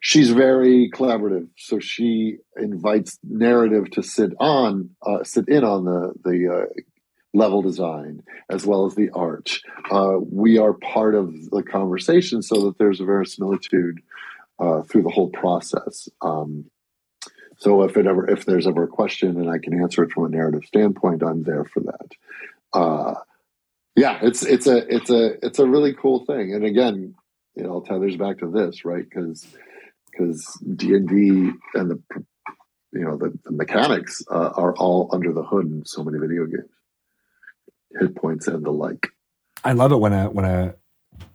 she's very collaborative, so she invites narrative to sit on, uh, sit in on the the uh, level design as well as the art. Uh, we are part of the conversation so that there's a verisimilitude uh, through the whole process. Um, so if it ever if there's ever a question and I can answer it from a narrative standpoint, I'm there for that. Uh, yeah, it's it's a it's a it's a really cool thing. And again, it all tethers back to this, right? Because because D and D and the you know the, the mechanics uh, are all under the hood in so many video games hit points and the like. I love it when a when a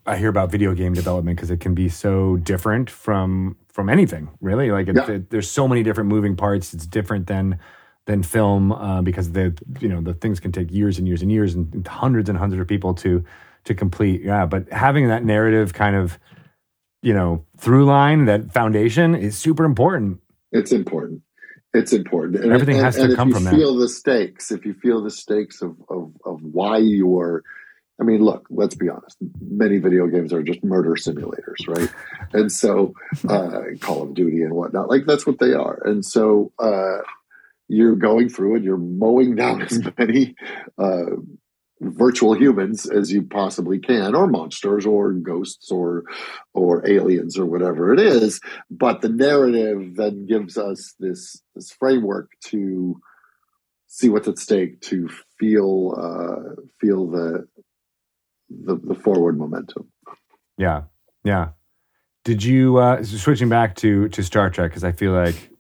I hear about video game development because it can be so different from from anything really. Like it, yeah. it, there's so many different moving parts. It's different than than film uh, because the you know the things can take years and years and years and, and hundreds and hundreds of people to to complete. Yeah, but having that narrative kind of you know through line that foundation is super important. It's important. It's important. And, Everything has and, to come from that. If you feel the stakes, if you feel the stakes of, of, of why you are, I mean, look, let's be honest. Many video games are just murder simulators, right? and so, uh, Call of Duty and whatnot, like that's what they are. And so, uh, you're going through and you're mowing down as many uh, virtual humans as you possibly can or monsters or ghosts or or aliens or whatever it is. But the narrative then gives us this this framework to see what's at stake to feel uh feel the the, the forward momentum. Yeah. Yeah. Did you uh switching back to to star trek because i feel like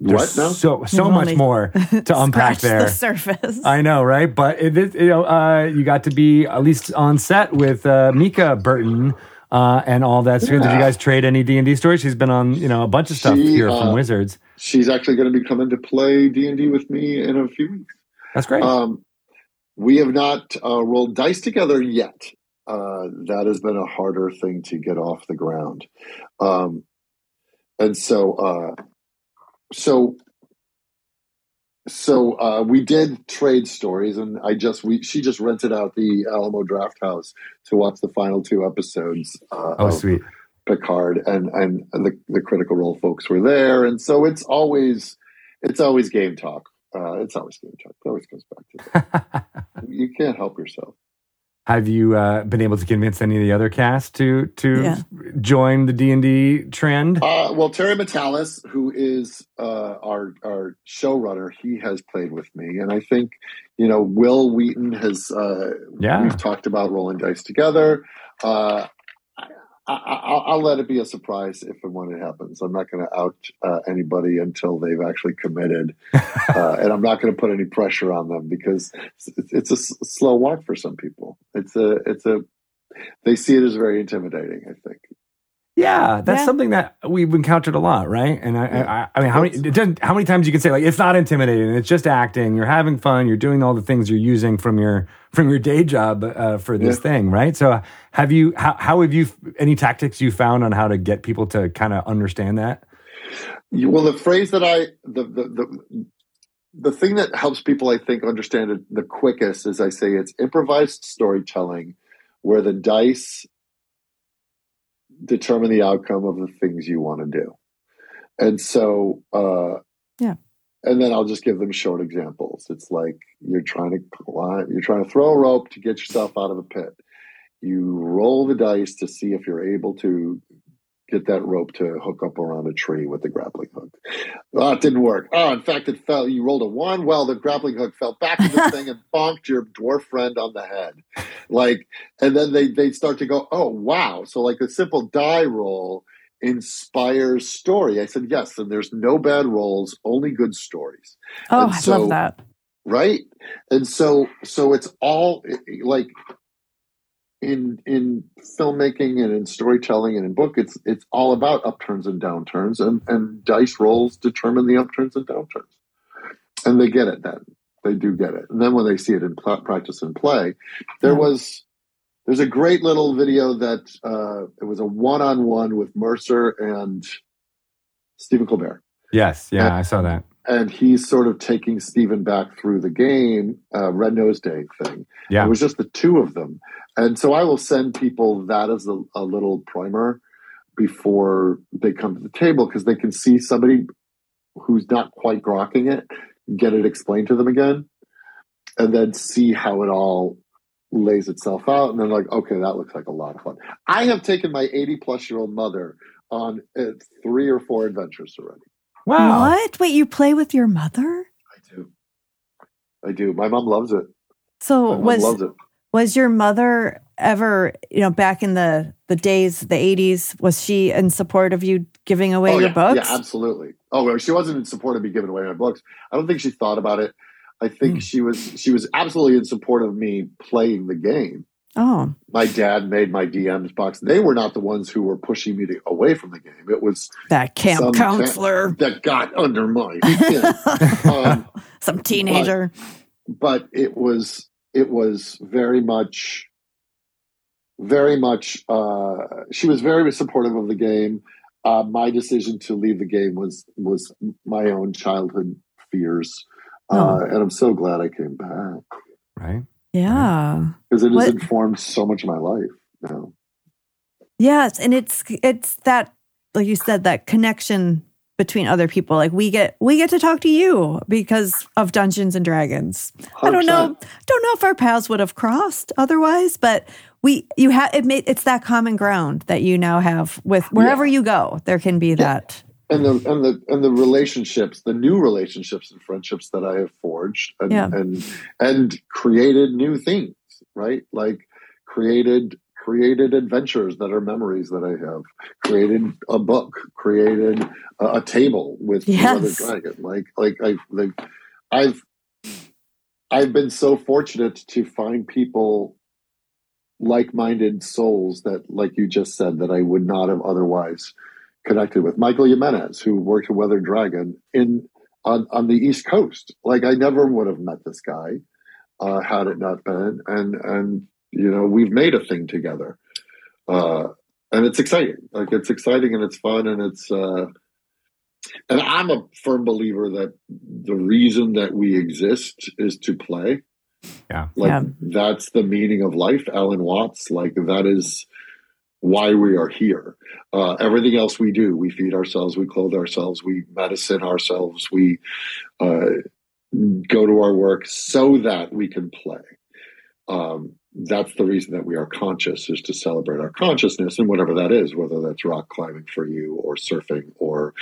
there's what now? So so much more to unpack there. The surface. I know, right? But it, it, you know, uh, you got to be at least on set with uh, Mica Burton uh, and all that. So yeah. did you guys trade any D and D stories? She's been on you know a bunch of stuff she, here from uh, Wizards. She's actually going to be coming to play D and D with me in a few weeks. That's great. Um, we have not uh, rolled dice together yet. Uh, that has been a harder thing to get off the ground. Um, and so so so uh, we did trade stories, and I just we she just rented out the Alamo Draft House to watch the final two episodes. Uh, oh, sweet! Picard and and the the Critical Role folks were there, and so it's always it's always game talk. Uh, it's always game talk. It always comes back to that. you can't help yourself. Have you uh, been able to convince any of the other cast to to yeah. join the D and D trend? Uh, well, Terry Matalas, who is uh, our our showrunner, he has played with me, and I think you know Wil Wheaton has. Uh, yeah, we've talked about rolling dice together. Uh, I, will let it be a surprise if and when it happens. I'm not going to out uh, anybody until they've actually committed, uh, and I'm not going to put any pressure on them because it's, it's a s- slow walk for some people. It's a it's a they see it as very intimidating. I think. Yeah, that's yeah. something that we've encountered a lot, right? And I. I, I, mean, how many, it doesn't, how many times you can say like it's not intimidating, it's just acting. You're having fun. You're doing all the things you're using from your from your day job uh, for this yeah. thing, right? So, have you how, how have you any tactics you found on how to get people to kind of understand that? Well, the phrase that I the the, the the thing that helps people, I think, understand it the quickest is I say it's improvised storytelling, where the dice determine the outcome of the things you want to do. And so, uh, yeah. And then I'll just give them short examples. It's like you're trying to climb, you're trying to throw a rope to get yourself out of a pit. You roll the dice to see if you're able to get that rope to hook up around a tree with the grappling hook. Oh, it didn't work. Oh, in fact, it fell. You rolled a one. Well, the grappling hook fell back in the thing and bonked your dwarf friend on the head. Like, and then they they start to go, oh wow. So like a simple die roll inspires story. I said yes, and there's no bad rolls, only good stories. Oh, I love that. Right, and so so it's all like in in filmmaking and in storytelling and in book it's it's all about upturns and downturns and and dice rolls determine the upturns and downturns. And they get it then. They do get it. And then when they see it in practice and play there yeah. was there's a great little video that uh, it was a one-on-one with Mercer and Stephen Colbert, Yes, yeah, I saw that. And he's sort of taking Stephen back through the game, uh, Red Nose Day thing. Yeah. It was just the two of them. And so I will send people that as a, a little primer before they come to the table because they can see somebody who's not quite grokking it, get it explained to them again, and then see how it all lays itself out. And then, like, okay, that looks like a lot of fun. I have taken my 80 plus year old mother on uh, three or four adventures already. Wow. What? Wait, you play with your mother? I do. I do. My mom loves it. So My mom was loves it. was your mother ever, you know, back in the the days, the eighties, was she in support of you giving away oh, your yeah. books? Yeah, absolutely. Oh, well, she wasn't in support of me giving away my books. I don't think she thought about it. I think Hmm. she was she was absolutely in support of me playing the game. Oh, My dad made my DMs box. They were not the ones who were pushing me to, away from the game. It was that camp Some counselor, that got under my skin. um, some teenager. but it was it was very much very much uh she was very supportive of the game uh my decision to leave the game was was my own childhood fears uh and i'm so glad i came back Right. Yeah. because it has What- informed so much of my life now Yes, and it's it's that like you said that connection between other people. Like we get we get to talk to you because of Dungeons and Dragons. I don't know don't know if our paths would have crossed otherwise, but we you have it made it's that common ground that you now have with wherever you go. There can be that. And the and the and the relationships, the new relationships and friendships that I have forged, and Yeah. and and created new things, right? Like created created adventures that are memories that I have, created a book, created a, a table with another dragon. Like like I've like, I've I've been so fortunate to find people like-minded souls that like you just said that I would not have otherwise connected with Michael Jimenez, who worked at Weather Dragon in on, on the East Coast. Like I never would have met this guy uh, had it not been, and and you know we've made a thing together, uh, and it's exciting. Like it's exciting and it's fun and it's. Uh, and I'm a firm believer that the reason that we exist is to play. Yeah. Like Yeah. that's the meaning of life. Alan Watts, like that is why we are here. Uh, everything else we do, we feed ourselves, we clothe ourselves, we medicine ourselves, we uh, go to our work so that we can play. Um, that's the reason that we are conscious is to celebrate our consciousness and whatever that is, whether that's rock climbing for you or surfing or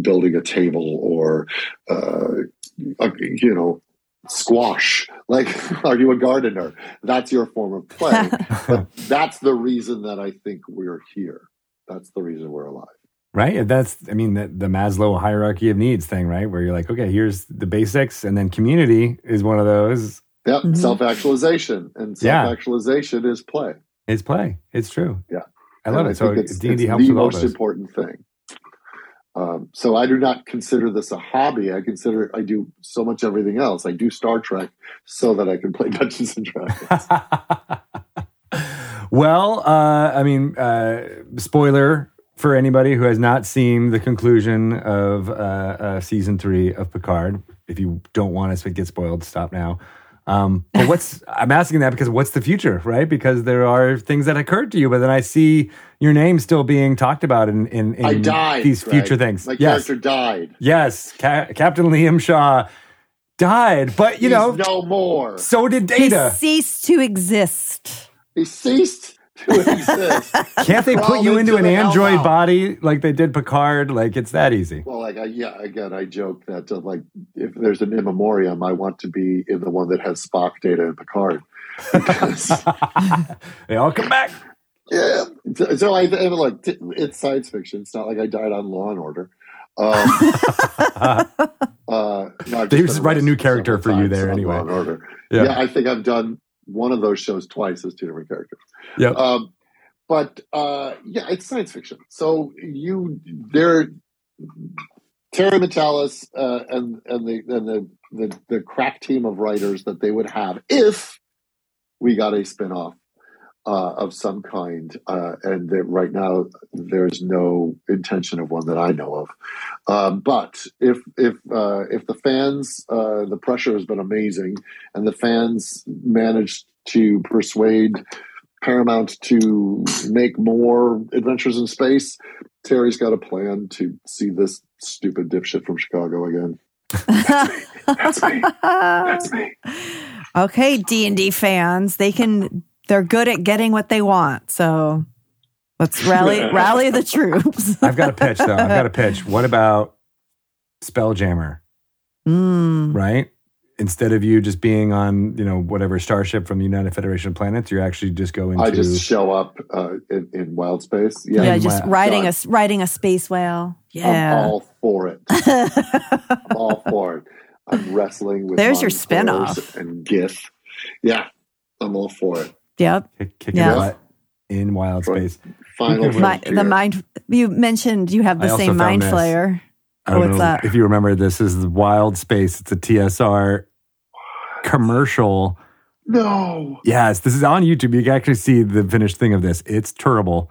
building a table or, uh, you know, squash. Like, are you a gardener? That's your form of play. but that's the reason that I think we're here. That's the reason we're alive. Right. That's, I mean, the, the Maslow hierarchy of needs thing, right? Where you're like, okay, here's the basics, and then community is one of those. Yep, Mhm. self actualization, and self actualization is play. It's play. It's true. Yeah. I love And it. So think it's, D and D it's helps the with all most those. important thing. Um, so I do not consider this a hobby. I consider I do so much everything else. I do Star Trek so that I can play Dungeons and Dragons. well, uh, I mean, uh, spoiler for anybody who has not seen the conclusion of uh, uh, season three of Picard. If you don't want us to get spoiled, stop now. Um, but what's I'm asking that because what's the future, right? Because there are things that occurred to you, but then I see your name still being talked about in in, in I died. these Greg. future things. My yes, character died. yes, Ca- Captain Liam Shaw died, but you He's know, no more. so did He Data. ceased to exist. He ceased to exist. Can't they put you into an android hellmouth. body like they did Picard? Like it's that easy. Well, like I, yeah, again, I joke that uh, like if there's an in memoriam, I want to be in the one that has Spock, Data, and Picard. Because they all come back. yeah, so so I and like t- it's science fiction. It's not like I died on Law and Order. Um, uh, no, They just write a new character for you there anyway. Order. Yeah. Yeah. I think I've done one of those shows twice as two different characters. Yeah. Um, but uh, yeah, it's science fiction. So you there, Terry Matalas uh, and and the and the, the the crack team of writers that they would have if we got a spinoff uh, of some kind, uh, and that right now there's no intention of one that I know of. Um, but if if uh, if the fans, uh, the pressure has been amazing, and the fans managed to persuade Paramount to make more adventures in space, Terry's got a plan to see this stupid dipshit from Chicago again. That's me. That's me. okay, D and D fans, they can. They're good at getting what they want. So let's rally rally the troops. I've got a pitch though. I've got a pitch. What about Spelljammer? Mm. Right? Instead of you just being on, you know, whatever starship from the United Federation of Planets, you actually just go into. I just show up uh, in, in wild space. Yeah, Yeah, just wow. riding a riding a space whale. I'm Yeah. all for it. I'm all for it. I'm wrestling with There's your mind spin-off. and Giff. Yeah, I'm all for it. Yep. kick, kick Yeah. butt in wild Right. space. Final of My, the mind. You mentioned you have the also same mind this. flayer. I don't What's know that? if you remember this is Wild Space. It's a TSR commercial. No. Yes, this is on YouTube. You can actually see the finished thing of this. It's terrible,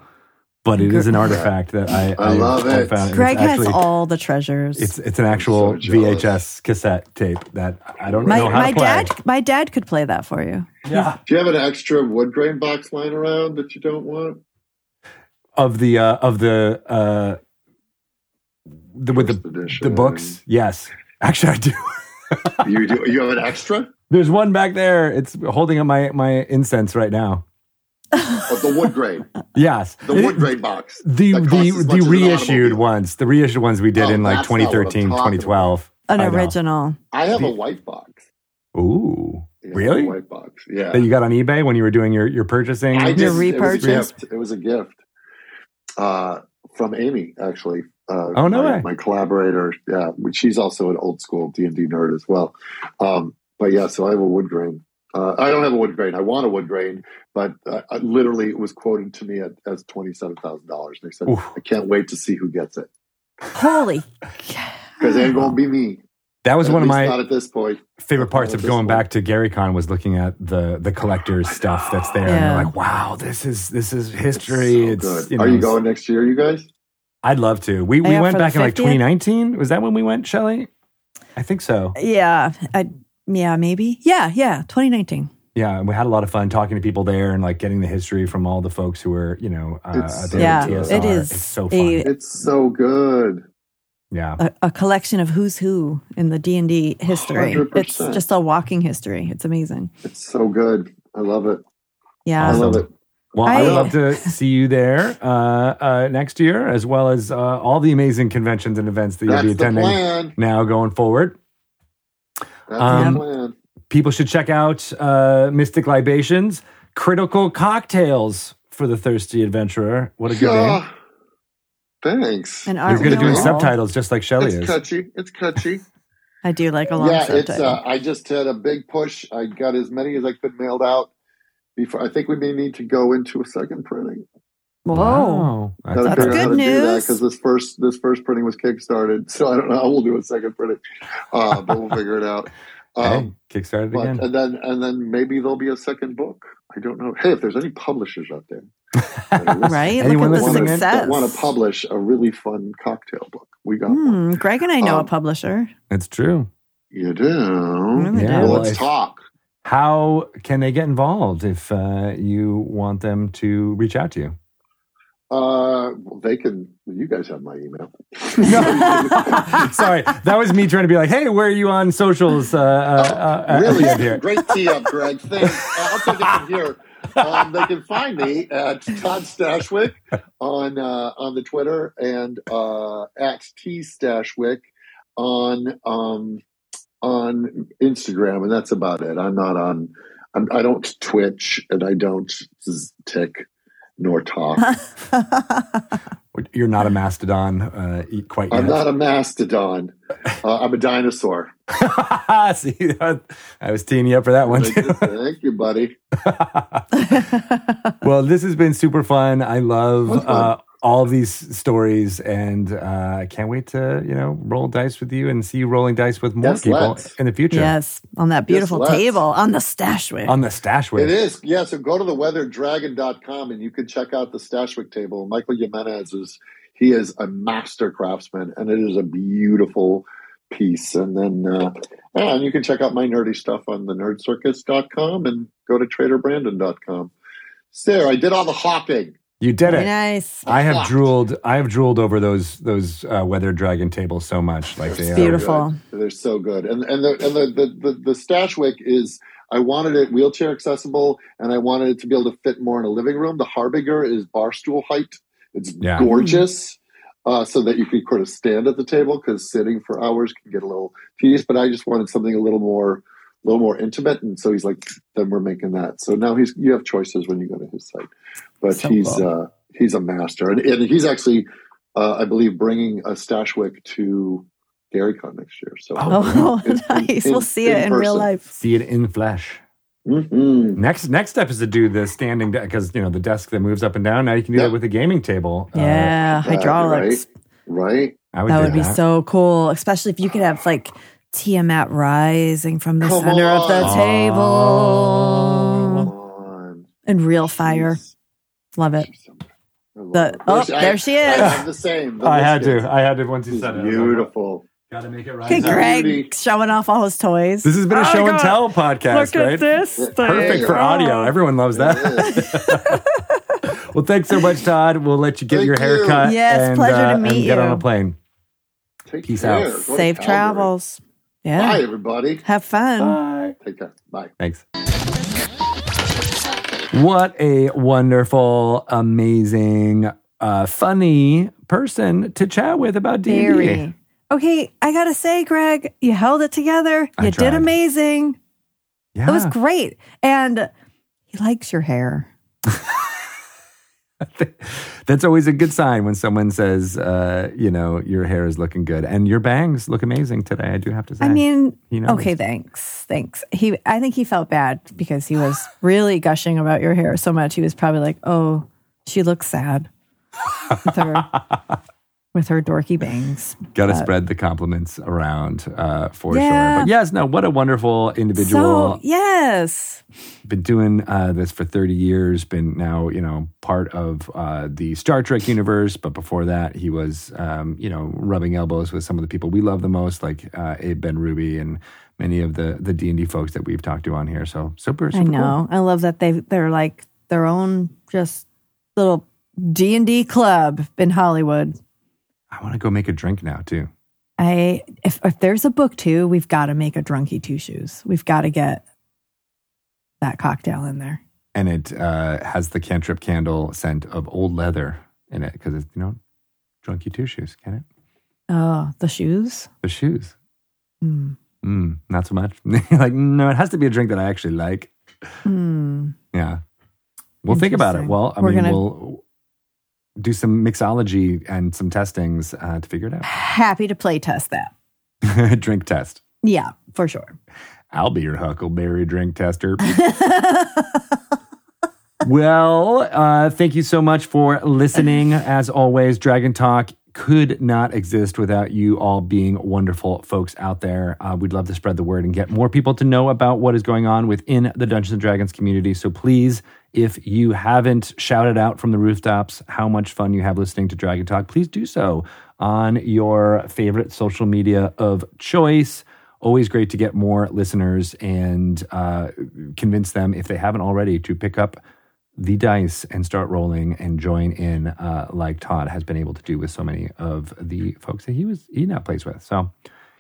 but it is an artifact that I I love it. found. And Greg actually, has all the treasures. It's it's an actual so. VHS cassette tape that I don't my know how my to play. dad my dad could play that for you. Yeah. Do you have an extra wood grain box lying around that you don't want? Of the uh, of the uh, the with First the edition. the books. Yes, actually, I do. You do. You have an extra? There's one back there. It's holding up my my incense right now. The wood grain. Yes, The wood grain box. The the costs as much the reissued ones, the reissued ones we did Oh, in like that's not what I'm 2013, talking 2012. An I know. original. I have The- a white box. Ooh, Yeah, Really? A white box. Yeah. that you got on eBay when you were doing your your purchasing. I Your just, repurchase? It was a gift. It was a gift uh, from Amy, actually. Uh, Oh, no my, way. My collaborator. Yeah, she's also an old school D and D nerd as well. Um, but yeah, so I have a wood grain. Uh, I don't have a wood grain. I want a wood grain, but uh, I, literally it was quoted to me at, as twenty seven thousand dollars. And they said, Oof. "I can't wait to see who gets it Holy. because it ain't gonna be me." that was At one of my at this point. favorite parts At of this going point. back to GaryCon was looking at the the collector's stuff that's there, and Yeah. you're like, wow, this is this is history. So It's, good. you know, Are you going next year, you guys? I'd love to. We we Yeah, went back in like 2019. Was that when we went, Shelly? I think so. Yeah. I, yeah, maybe. Yeah, yeah. 2019. Yeah, and we had a lot of fun talking to people there and like getting the history from all the folks who were, you know, uh, It's there Yeah, at TSR. it is It's so a- fun. It's so good. yeah. A, a collection of who's who in the D&D history. 100%. It's just a walking history. It's amazing. It's so good. I love it. Yeah. I love it. Well, I, would love to see you there uh, uh, next year, as well as uh, all the amazing conventions and events that you'll be attending now going forward. That's Um, plan. People should check out uh, Mystic Libations, Critical Cocktails for the Thirsty Adventurer. What a good name. Thanks. And You're aren't good at doing subtitles just like Shelly it's is. catchy. It's catchy. I do like a long yeah, it's. subtitle. Uh, I just had a big push. I got as many as I could mailed out. Before I think we may need to go into a second printing. Whoa. Wow. Gotta That's That's figure out how good to do that news. because this first this first printing was kickstarted, so I don't know how we'll do a second printing, uh, but we'll figure it out. Um, hey, kickstarted but, again. and then and then maybe there'll be a second book. I don't know. Hey, if there's any publishers out there, that are listening, Right? Anyone Look at the listening in? success. want to publish a really fun cocktail book, we got one. Hmm, Greg and I know a Um, publisher. It's true. You do. Really Yeah, do. Well, well, let's if- talk. How can they get involved if uh, you want them to reach out to you? Uh, well, they can. You guys have my email. Sorry, that was me trying to be like, "Hey, where are you on socials?" Uh, uh, uh, really uh, here. great tee up, Greg. Thanks. I'll take it from here. Um, they can find me at Todd Stashwick on uh, on the Twitter and uh, at T Stashwick on um, on Instagram, and that's about it. I'm not on. I'm, I don't Twitch and I don't tick nor talk. You're not a mastodon uh, quite yet. I'm not a mastodon. Uh, I'm a dinosaur. See, I was teeing you up for that one Thank too. you, thank you, buddy. well, this has been super fun. I love uh, all these stories, and uh, I can't wait to you know roll dice with you and see you rolling dice with more Yes, people let's. in the future. Yes, on that beautiful let's. table on the Stashwick. On the Stashwick. It is, yeah. So go to the weatherdragon.com and you can check out the Stashwick table. Michael Jimenez is he is a master craftsman and it is a beautiful piece. And then uh, yeah, and you can check out my nerdy stuff on the nerdcircus.com and go to traderbrandon.com. There, I did all the hopping. You did Very it. nice. I have Fuck. drooled. I have drooled over those those uh, weather dragon tables so much. Like they They're are. so Beautiful. good. They're so good. And and the and the the, the, the Stashwick is I wanted it wheelchair accessible and I wanted it to be able to fit more in a living room. The Harbinger is bar stool height. It's Yeah. gorgeous. Uh, so that you can sort of stand at the table because sitting for hours can get a little tedious. But I just wanted something a little more, a little more intimate, and so he's like, "Then we're making that." So now he's you have choices when you go to his site, but So he's, uh, he's a master, and, and he's actually, uh, I believe, bringing a Stashwick to GaryCon next year. So Oh, in- in- nice. in- we'll see it in real life. See it in flesh. Mhm. Next next step is to do the standing because you know the desk that moves up and down. Now you can do Yeah. that with a gaming table. Uh, Yeah, exactly, hydraulics. right? I would That do would be so cool, especially if you could have like Tiamat rising from the Come center of the table Come on. real fire. Jeez. Love it. The- oh, I- there she is. I have the same. The I had to. I had to once you said it. beautiful. Got to make it right. Hey, Is that Greg, beauty? showing off all his toys. This has been a Oh, show and tell podcast, Look right? at this. Thing. Perfect for audio. Everyone loves that. well, thanks so much, Todd. We'll let you get Thank your hair you. cut. Yes, and, pleasure to uh, meet and get on a plane. Take Peace care. out. Go to Safe Calgary. travels. Yeah. Bye, everybody. Have fun. Bye. Take care. Bye. Thanks. What a wonderful, amazing, uh, funny person to chat with about D&D. Okay, I gotta say, Greg, you held it together. I You tried. did amazing. Yeah. It was great. And he likes your hair. That's always a good sign when someone says, uh, you know, your hair is looking good and your bangs look amazing today. I do have to say. I mean, He noticed. okay, thanks. Thanks. He I think he felt bad because he was really gushing about your hair so much. He was probably like, "Oh, she looks sad." With her dorky bangs. got to spread the compliments around uh, for Yeah. sure. But yes, no, what a wonderful individual. So, yes. been doing uh, this for 30 years, been now, you know, part of uh, the Star Trek universe. But before that, he was, um, you know, rubbing elbows with some of the people we love the most, like uh, Abe Benrubi and many of the the D&D folks that we've talked to on here. So super, super I cool. know. I love that they they're like their own just little D&D club in Hollywood. I want to go make a drink now, too. I if if there's a book too, we've got to make a drunky two shoes. We've got to get that cocktail in there. And it uh, has the cantrip candle scent of old leather in it because it's, you know, drunky two shoes, can it? Oh, the shoes. The shoes. Mm. Mm, not so much. like, no, it has to be a drink that I actually like. Mm. Yeah. We'll think about it. Well, I We're mean, gonna- we'll do some mixology and some testings uh, to figure it out. Happy to play test that. drink test. Yeah, for sure. I'll be your Huckleberry drink tester. well, uh, thank you so much for listening. As always, Dragon Talk could not exist without you all being wonderful folks out there. Uh, we'd love to spread the word and get more people to know about what is going on within the Dungeons and Dragons community. So please, if you haven't shouted out from the rooftops how much fun you have listening to Dragon Talk, please do so on your favorite social media of choice. Always great to get more listeners and uh, convince them if they haven't already to pick up the dice and start rolling and join in uh, like todd has been able to do with so many of the folks that he was he now plays with. So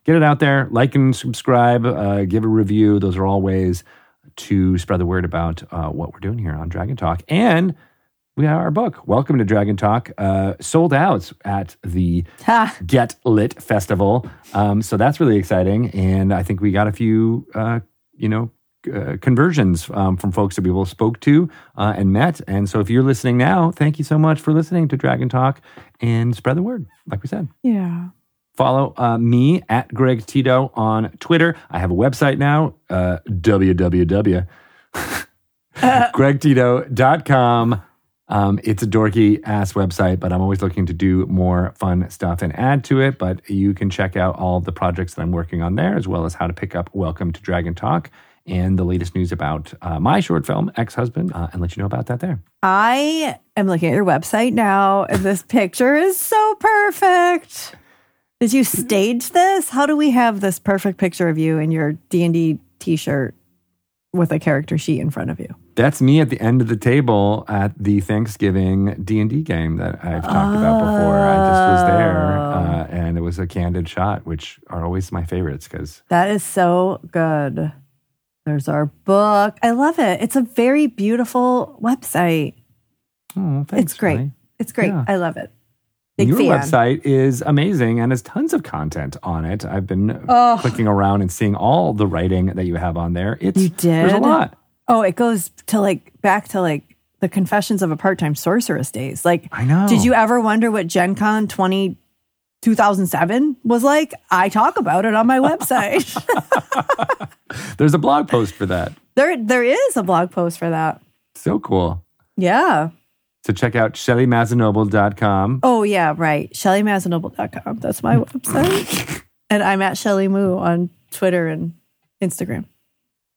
get it out there like and subscribe uh, give a review. Those are all ways to spread the word about uh, what we're doing here on dragon talk and we have our book welcome to dragon talk uh, sold out at the Ha. Get Lit Festival. Um, so that's really exciting. And I think we got a few, uh, you know, uh, conversions um, from folks that we people spoke to uh, and met. And so if you're listening now, thank you so much for listening to Dragon Talk and spread the word, like we said. Yeah. Follow uh, me at Greg Tito on Twitter. I have a website now, uh. Um, it's a dorky ass website, but I'm always looking to do more fun stuff and add to it. But you can check out all the projects that I'm working on there, as well as how to pick up Welcome to Dragon Talk and the latest news about uh, my short film, Ex Husband, uh, and let you know about that there. I am looking at your website now, and this picture is so perfect. Did you stage this? How do we have this perfect picture of you in your D and D T-shirt with a character sheet in front of you? That's me at the end of the table at the Thanksgiving D and D game that I've talked about before. I just was there, uh, and it was a candid shot, which are always my favorites because That is so good. There's our book. I love it. It's a very beautiful website. oh, thanks, it's great. Riley. It's great. Yeah. I love it. Big Your fan. website is amazing and has tons of content on it. I've been Oh. clicking around and seeing all the writing that you have on there. It's You There's a did? lot. Oh, it goes to like back to like the Confessions of a Part-Time Sorceress days. Like, I know. did you ever wonder what Gen Con 20, 2007 was like? I talk about it on my website. There's a blog post for that. there, there is a blog post for that. So cool. Yeah. So check out ShellyMazzanoble.com. Oh, yeah, right. ShellyMazzanoble.com. That's my website. and I'm at Shelly Moo on Twitter and Instagram.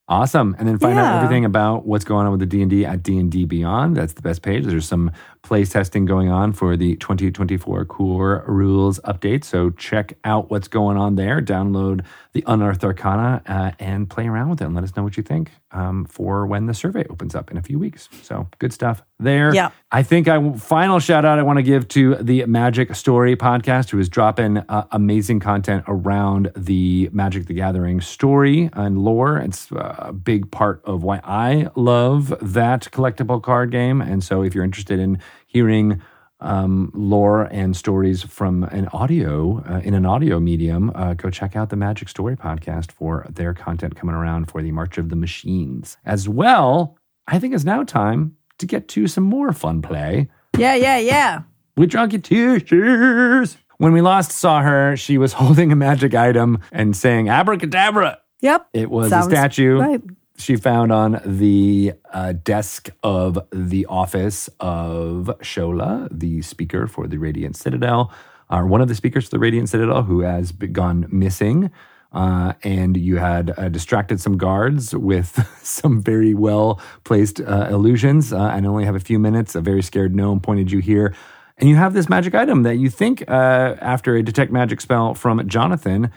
Awesome. And then find out everything about what's going on with the D&D at D&D Beyond. That's the best page. There's some play testing going on for the 2024 Core Rules update. So check out what's going on there. Download the Unearthed Arcana uh, and play around with it and let us know what you think um, for when the survey opens up in a few weeks. So good stuff there. Yeah. I think I final shout out I want to give to the Magic Story podcast, who is dropping uh, amazing content around the Magic the Gathering story and lore. It's uh, a big part of why I love that collectible card game. And so, if you're interested in hearing um, lore and stories from an audio uh, in an audio medium, uh, go check out the Magic Story podcast for their content coming around for the March of the Machines. As well, I think it's now time to get to some more fun play Yeah, yeah, yeah. we with Drunky Two Shoes. When we last saw her, she was holding a magic item and saying abracadabra. Yep. It was Sounds a statue right. She found on the uh, desk of the office of Shola, the speaker for the Radiant Citadel, or one of the speakers for the Radiant Citadel who has gone missing. Uh, and you had uh, distracted some guards with some very well placed uh, illusions, uh, and only have a few minutes. A very scared gnome pointed you here. And you have this magic item that you think, uh, after a detect magic spell from Jonathan,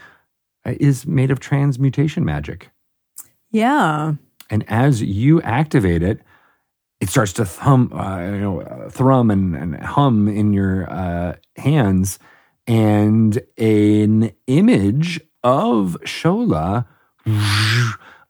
uh, is made of transmutation magic. Yeah. And as you activate it, it starts to thum, uh, you know, thrum and, and hum in your uh, hands, and an image of Shola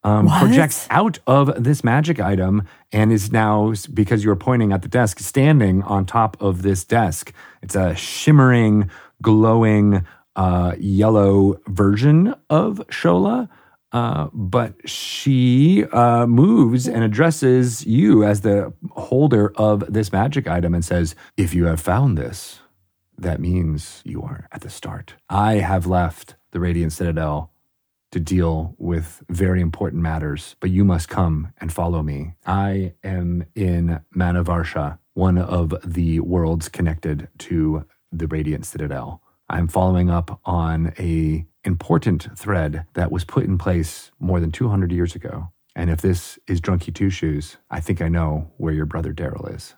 um, projects out of this magic item and is now because you're pointing at the desk, standing on top of this desk. It's a shimmering, glowing uh, yellow version of Shola. Uh, but she uh, moves and addresses you as the holder of this magic item and says, If you have found this, that means you are at the start. I have left the Radiant Citadel to deal with very important matters, but you must come and follow me. I am in Manavarsha, one of the worlds connected to the Radiant Citadel. I'm following up on a important thread that was put in place more than 200 years ago. And if this is Drunky Two Shoes, I think I know where your brother Daryl is.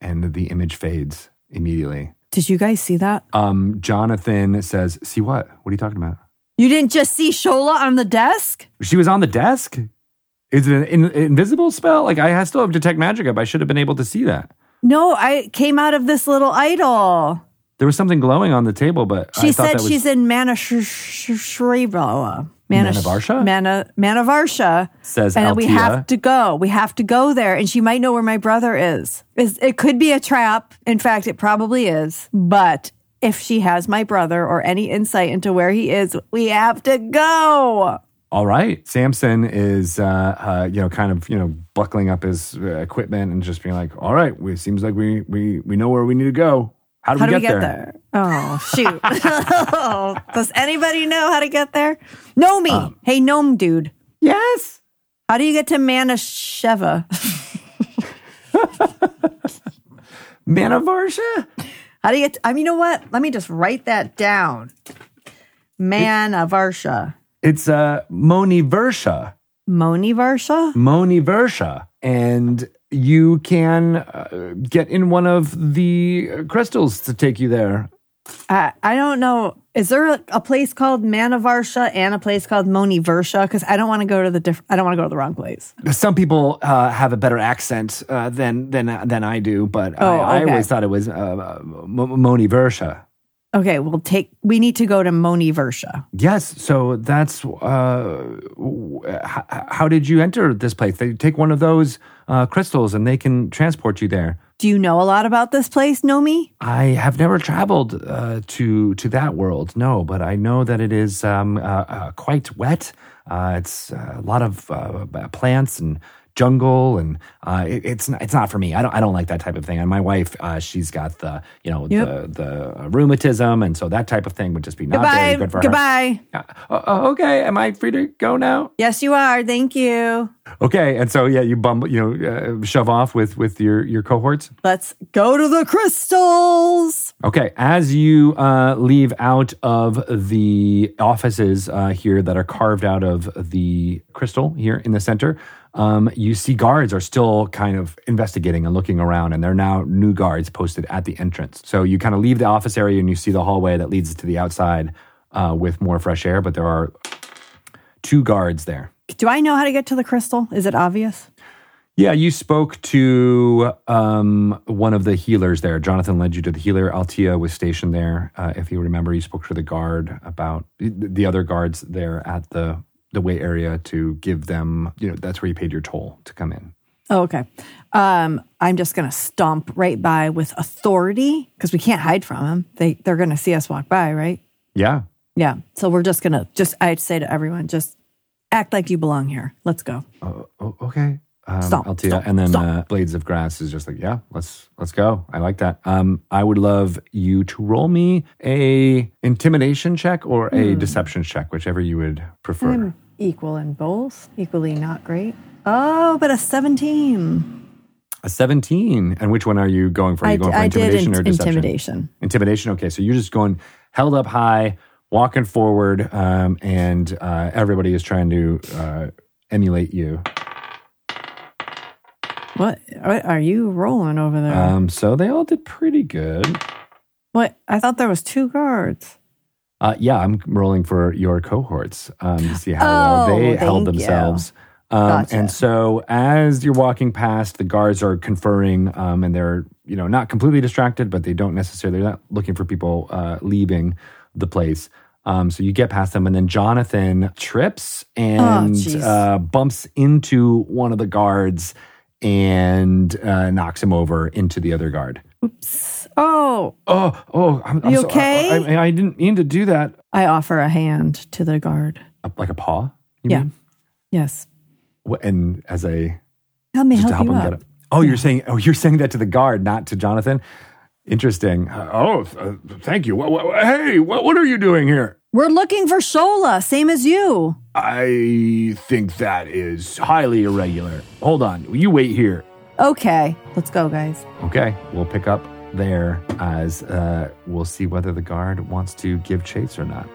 And the image fades immediately. Did you guys see that? Um, Jonathan says, "See what? What are you talking about?" You didn't just see Shola on the desk? She was on the desk. Is it an in- invisible spell? Like I still have detect magic up. I should have been able to see that. No, I came out of this little idol. There was something glowing on the table, but She I thought said that was, she's in Mana Sh- Sh- Shriva. Manavarsha? Mana Manavarsha. says and that we have to go. We have to go there, and she might know where my brother is. It could be a trap. In fact, it probably is. But if she has my brother or any insight into where he is, we have to go. All right. Samson is, uh, uh, you know, kind of, you know, buckling up his uh, equipment and just being like, "All right, we, seems like we we we know where we need to go. How do How we do get, we get there? there? Oh, shoot. Does anybody know how to get there? Know me. Um, hey, gnome dude. Yes. How do you get to Manasheva? Manavarsha? How do you get? I mean, you know what? Let me just write that down. Manavarsha. It's uh, Moni Versha. Moni Varsha? Moni Versha. And you can uh, get in one of the uh, crystals to take you there. I, I don't know. Is there a, a place called Manavarsha and a place called Moni Versha? Because I don't want to go to the diff- I don't want to go to the wrong place. Some people uh, have a better accent uh, than than than I do, but Oh, I, I always thought it was uh, uh, Moni Versha. Okay, we'll take. We need to go to Moni Versha. Yes, so that's uh, w- h- how did you enter this place? They take one of those uh, crystals and they can transport you there. Do you know a lot about this place, Nomi? I have never traveled uh, to to that world, no, but I know that it is um, uh, uh, quite wet. Uh, it's a lot of uh, plants and jungle, and uh, it, it's not, it's not for me. I don't I don't like that type of thing. And my wife, uh, she's got the you know Yep. the the rheumatism, and so that type of thing would just be not very Goodbye. good for her. Goodbye. Uh, uh, okay, am I free to go now? Yes, you are. Thank you. Okay, and so yeah, you bumble, you know, uh, shove off with with your your cohorts. Let's go to the crystals. Okay, as you uh, leave out of the offices uh, here that are carved out of the crystal here in the center, um, you see guards are still kind of investigating and looking around, and there are now new guards posted at the entrance. So you kind of leave the office area and you see the hallway that leads to the outside uh, with more fresh air, but there are two guards there. Do I know how to get to the crystal? Is it obvious? Yeah, you spoke to um, one of the healers there. Jonathan led you to the healer. Altia was stationed there. Uh, if you remember, you spoke to the guard about the other guards there at the the way area to give them. You know, that's where you paid your toll to come in. Oh, okay. Um, I'm just gonna stomp right by with authority because we can't hide from them. They they're gonna see us walk by, right? Yeah. Yeah. So we're just gonna just I'd say to everyone, just act like you belong here. Let's go. Oh, oh, okay. Um, stop, and then. Uh, Blades of Grass is just like, yeah, let's let's go. I like that. Um, I would love you to roll me a intimidation check or a Hmm. deception check, whichever you would prefer. I'm equal in both. Equally not great. Oh, but a 17. A 17. And which one are you going for? Are you going for I did intimidation in- or deception? intimidation. Intimidation. Okay. So you're just going held up high, walking forward, um, and uh, everybody is trying to uh, emulate you. What, what are you rolling over there? Um, so they all did pretty good. what? I thought there was two guards. Uh, yeah, I'm rolling for your cohorts um, to see how Oh, well they held thank you. themselves. Um, Gotcha. And so, as you're walking past, the guards are conferring, um, and they're you know not completely distracted, but they don't necessarily they're not looking for people uh, leaving the place. Um, so you get past them, and then Jonathan trips and jeez. uh, bumps into one of the guards and uh, knocks him over into the other guard. Oh, Oh, oh, I'm, I'm You so- okay? I, I, I didn't mean to do that. I offer a hand to the guard. Like a paw? you Yeah. mean? Yes. Wh- And as a Help me help help you him up. Oh, you're saying oh you're saying that to the guard, not to Jonathan. Interesting. Uh, oh, uh, thank you. Wha- wha- hey, what what are you doing here? We're looking for Shola, same as you. I think that is highly irregular. Hold on, you wait here. Okay, let's go, guys. Okay, we'll pick up there as uh, we'll see whether the guard wants to give chase or not.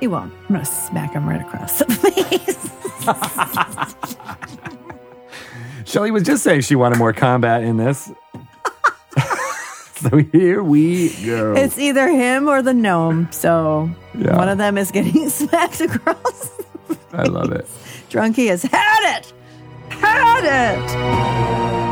He won't. I'm gonna smack him right across the face. Shelly was just saying she wanted more combat in this. so here we go. it's either him or the gnome. So Yeah. one of them is getting smacked across. I love it. Drunky has had it. Had it.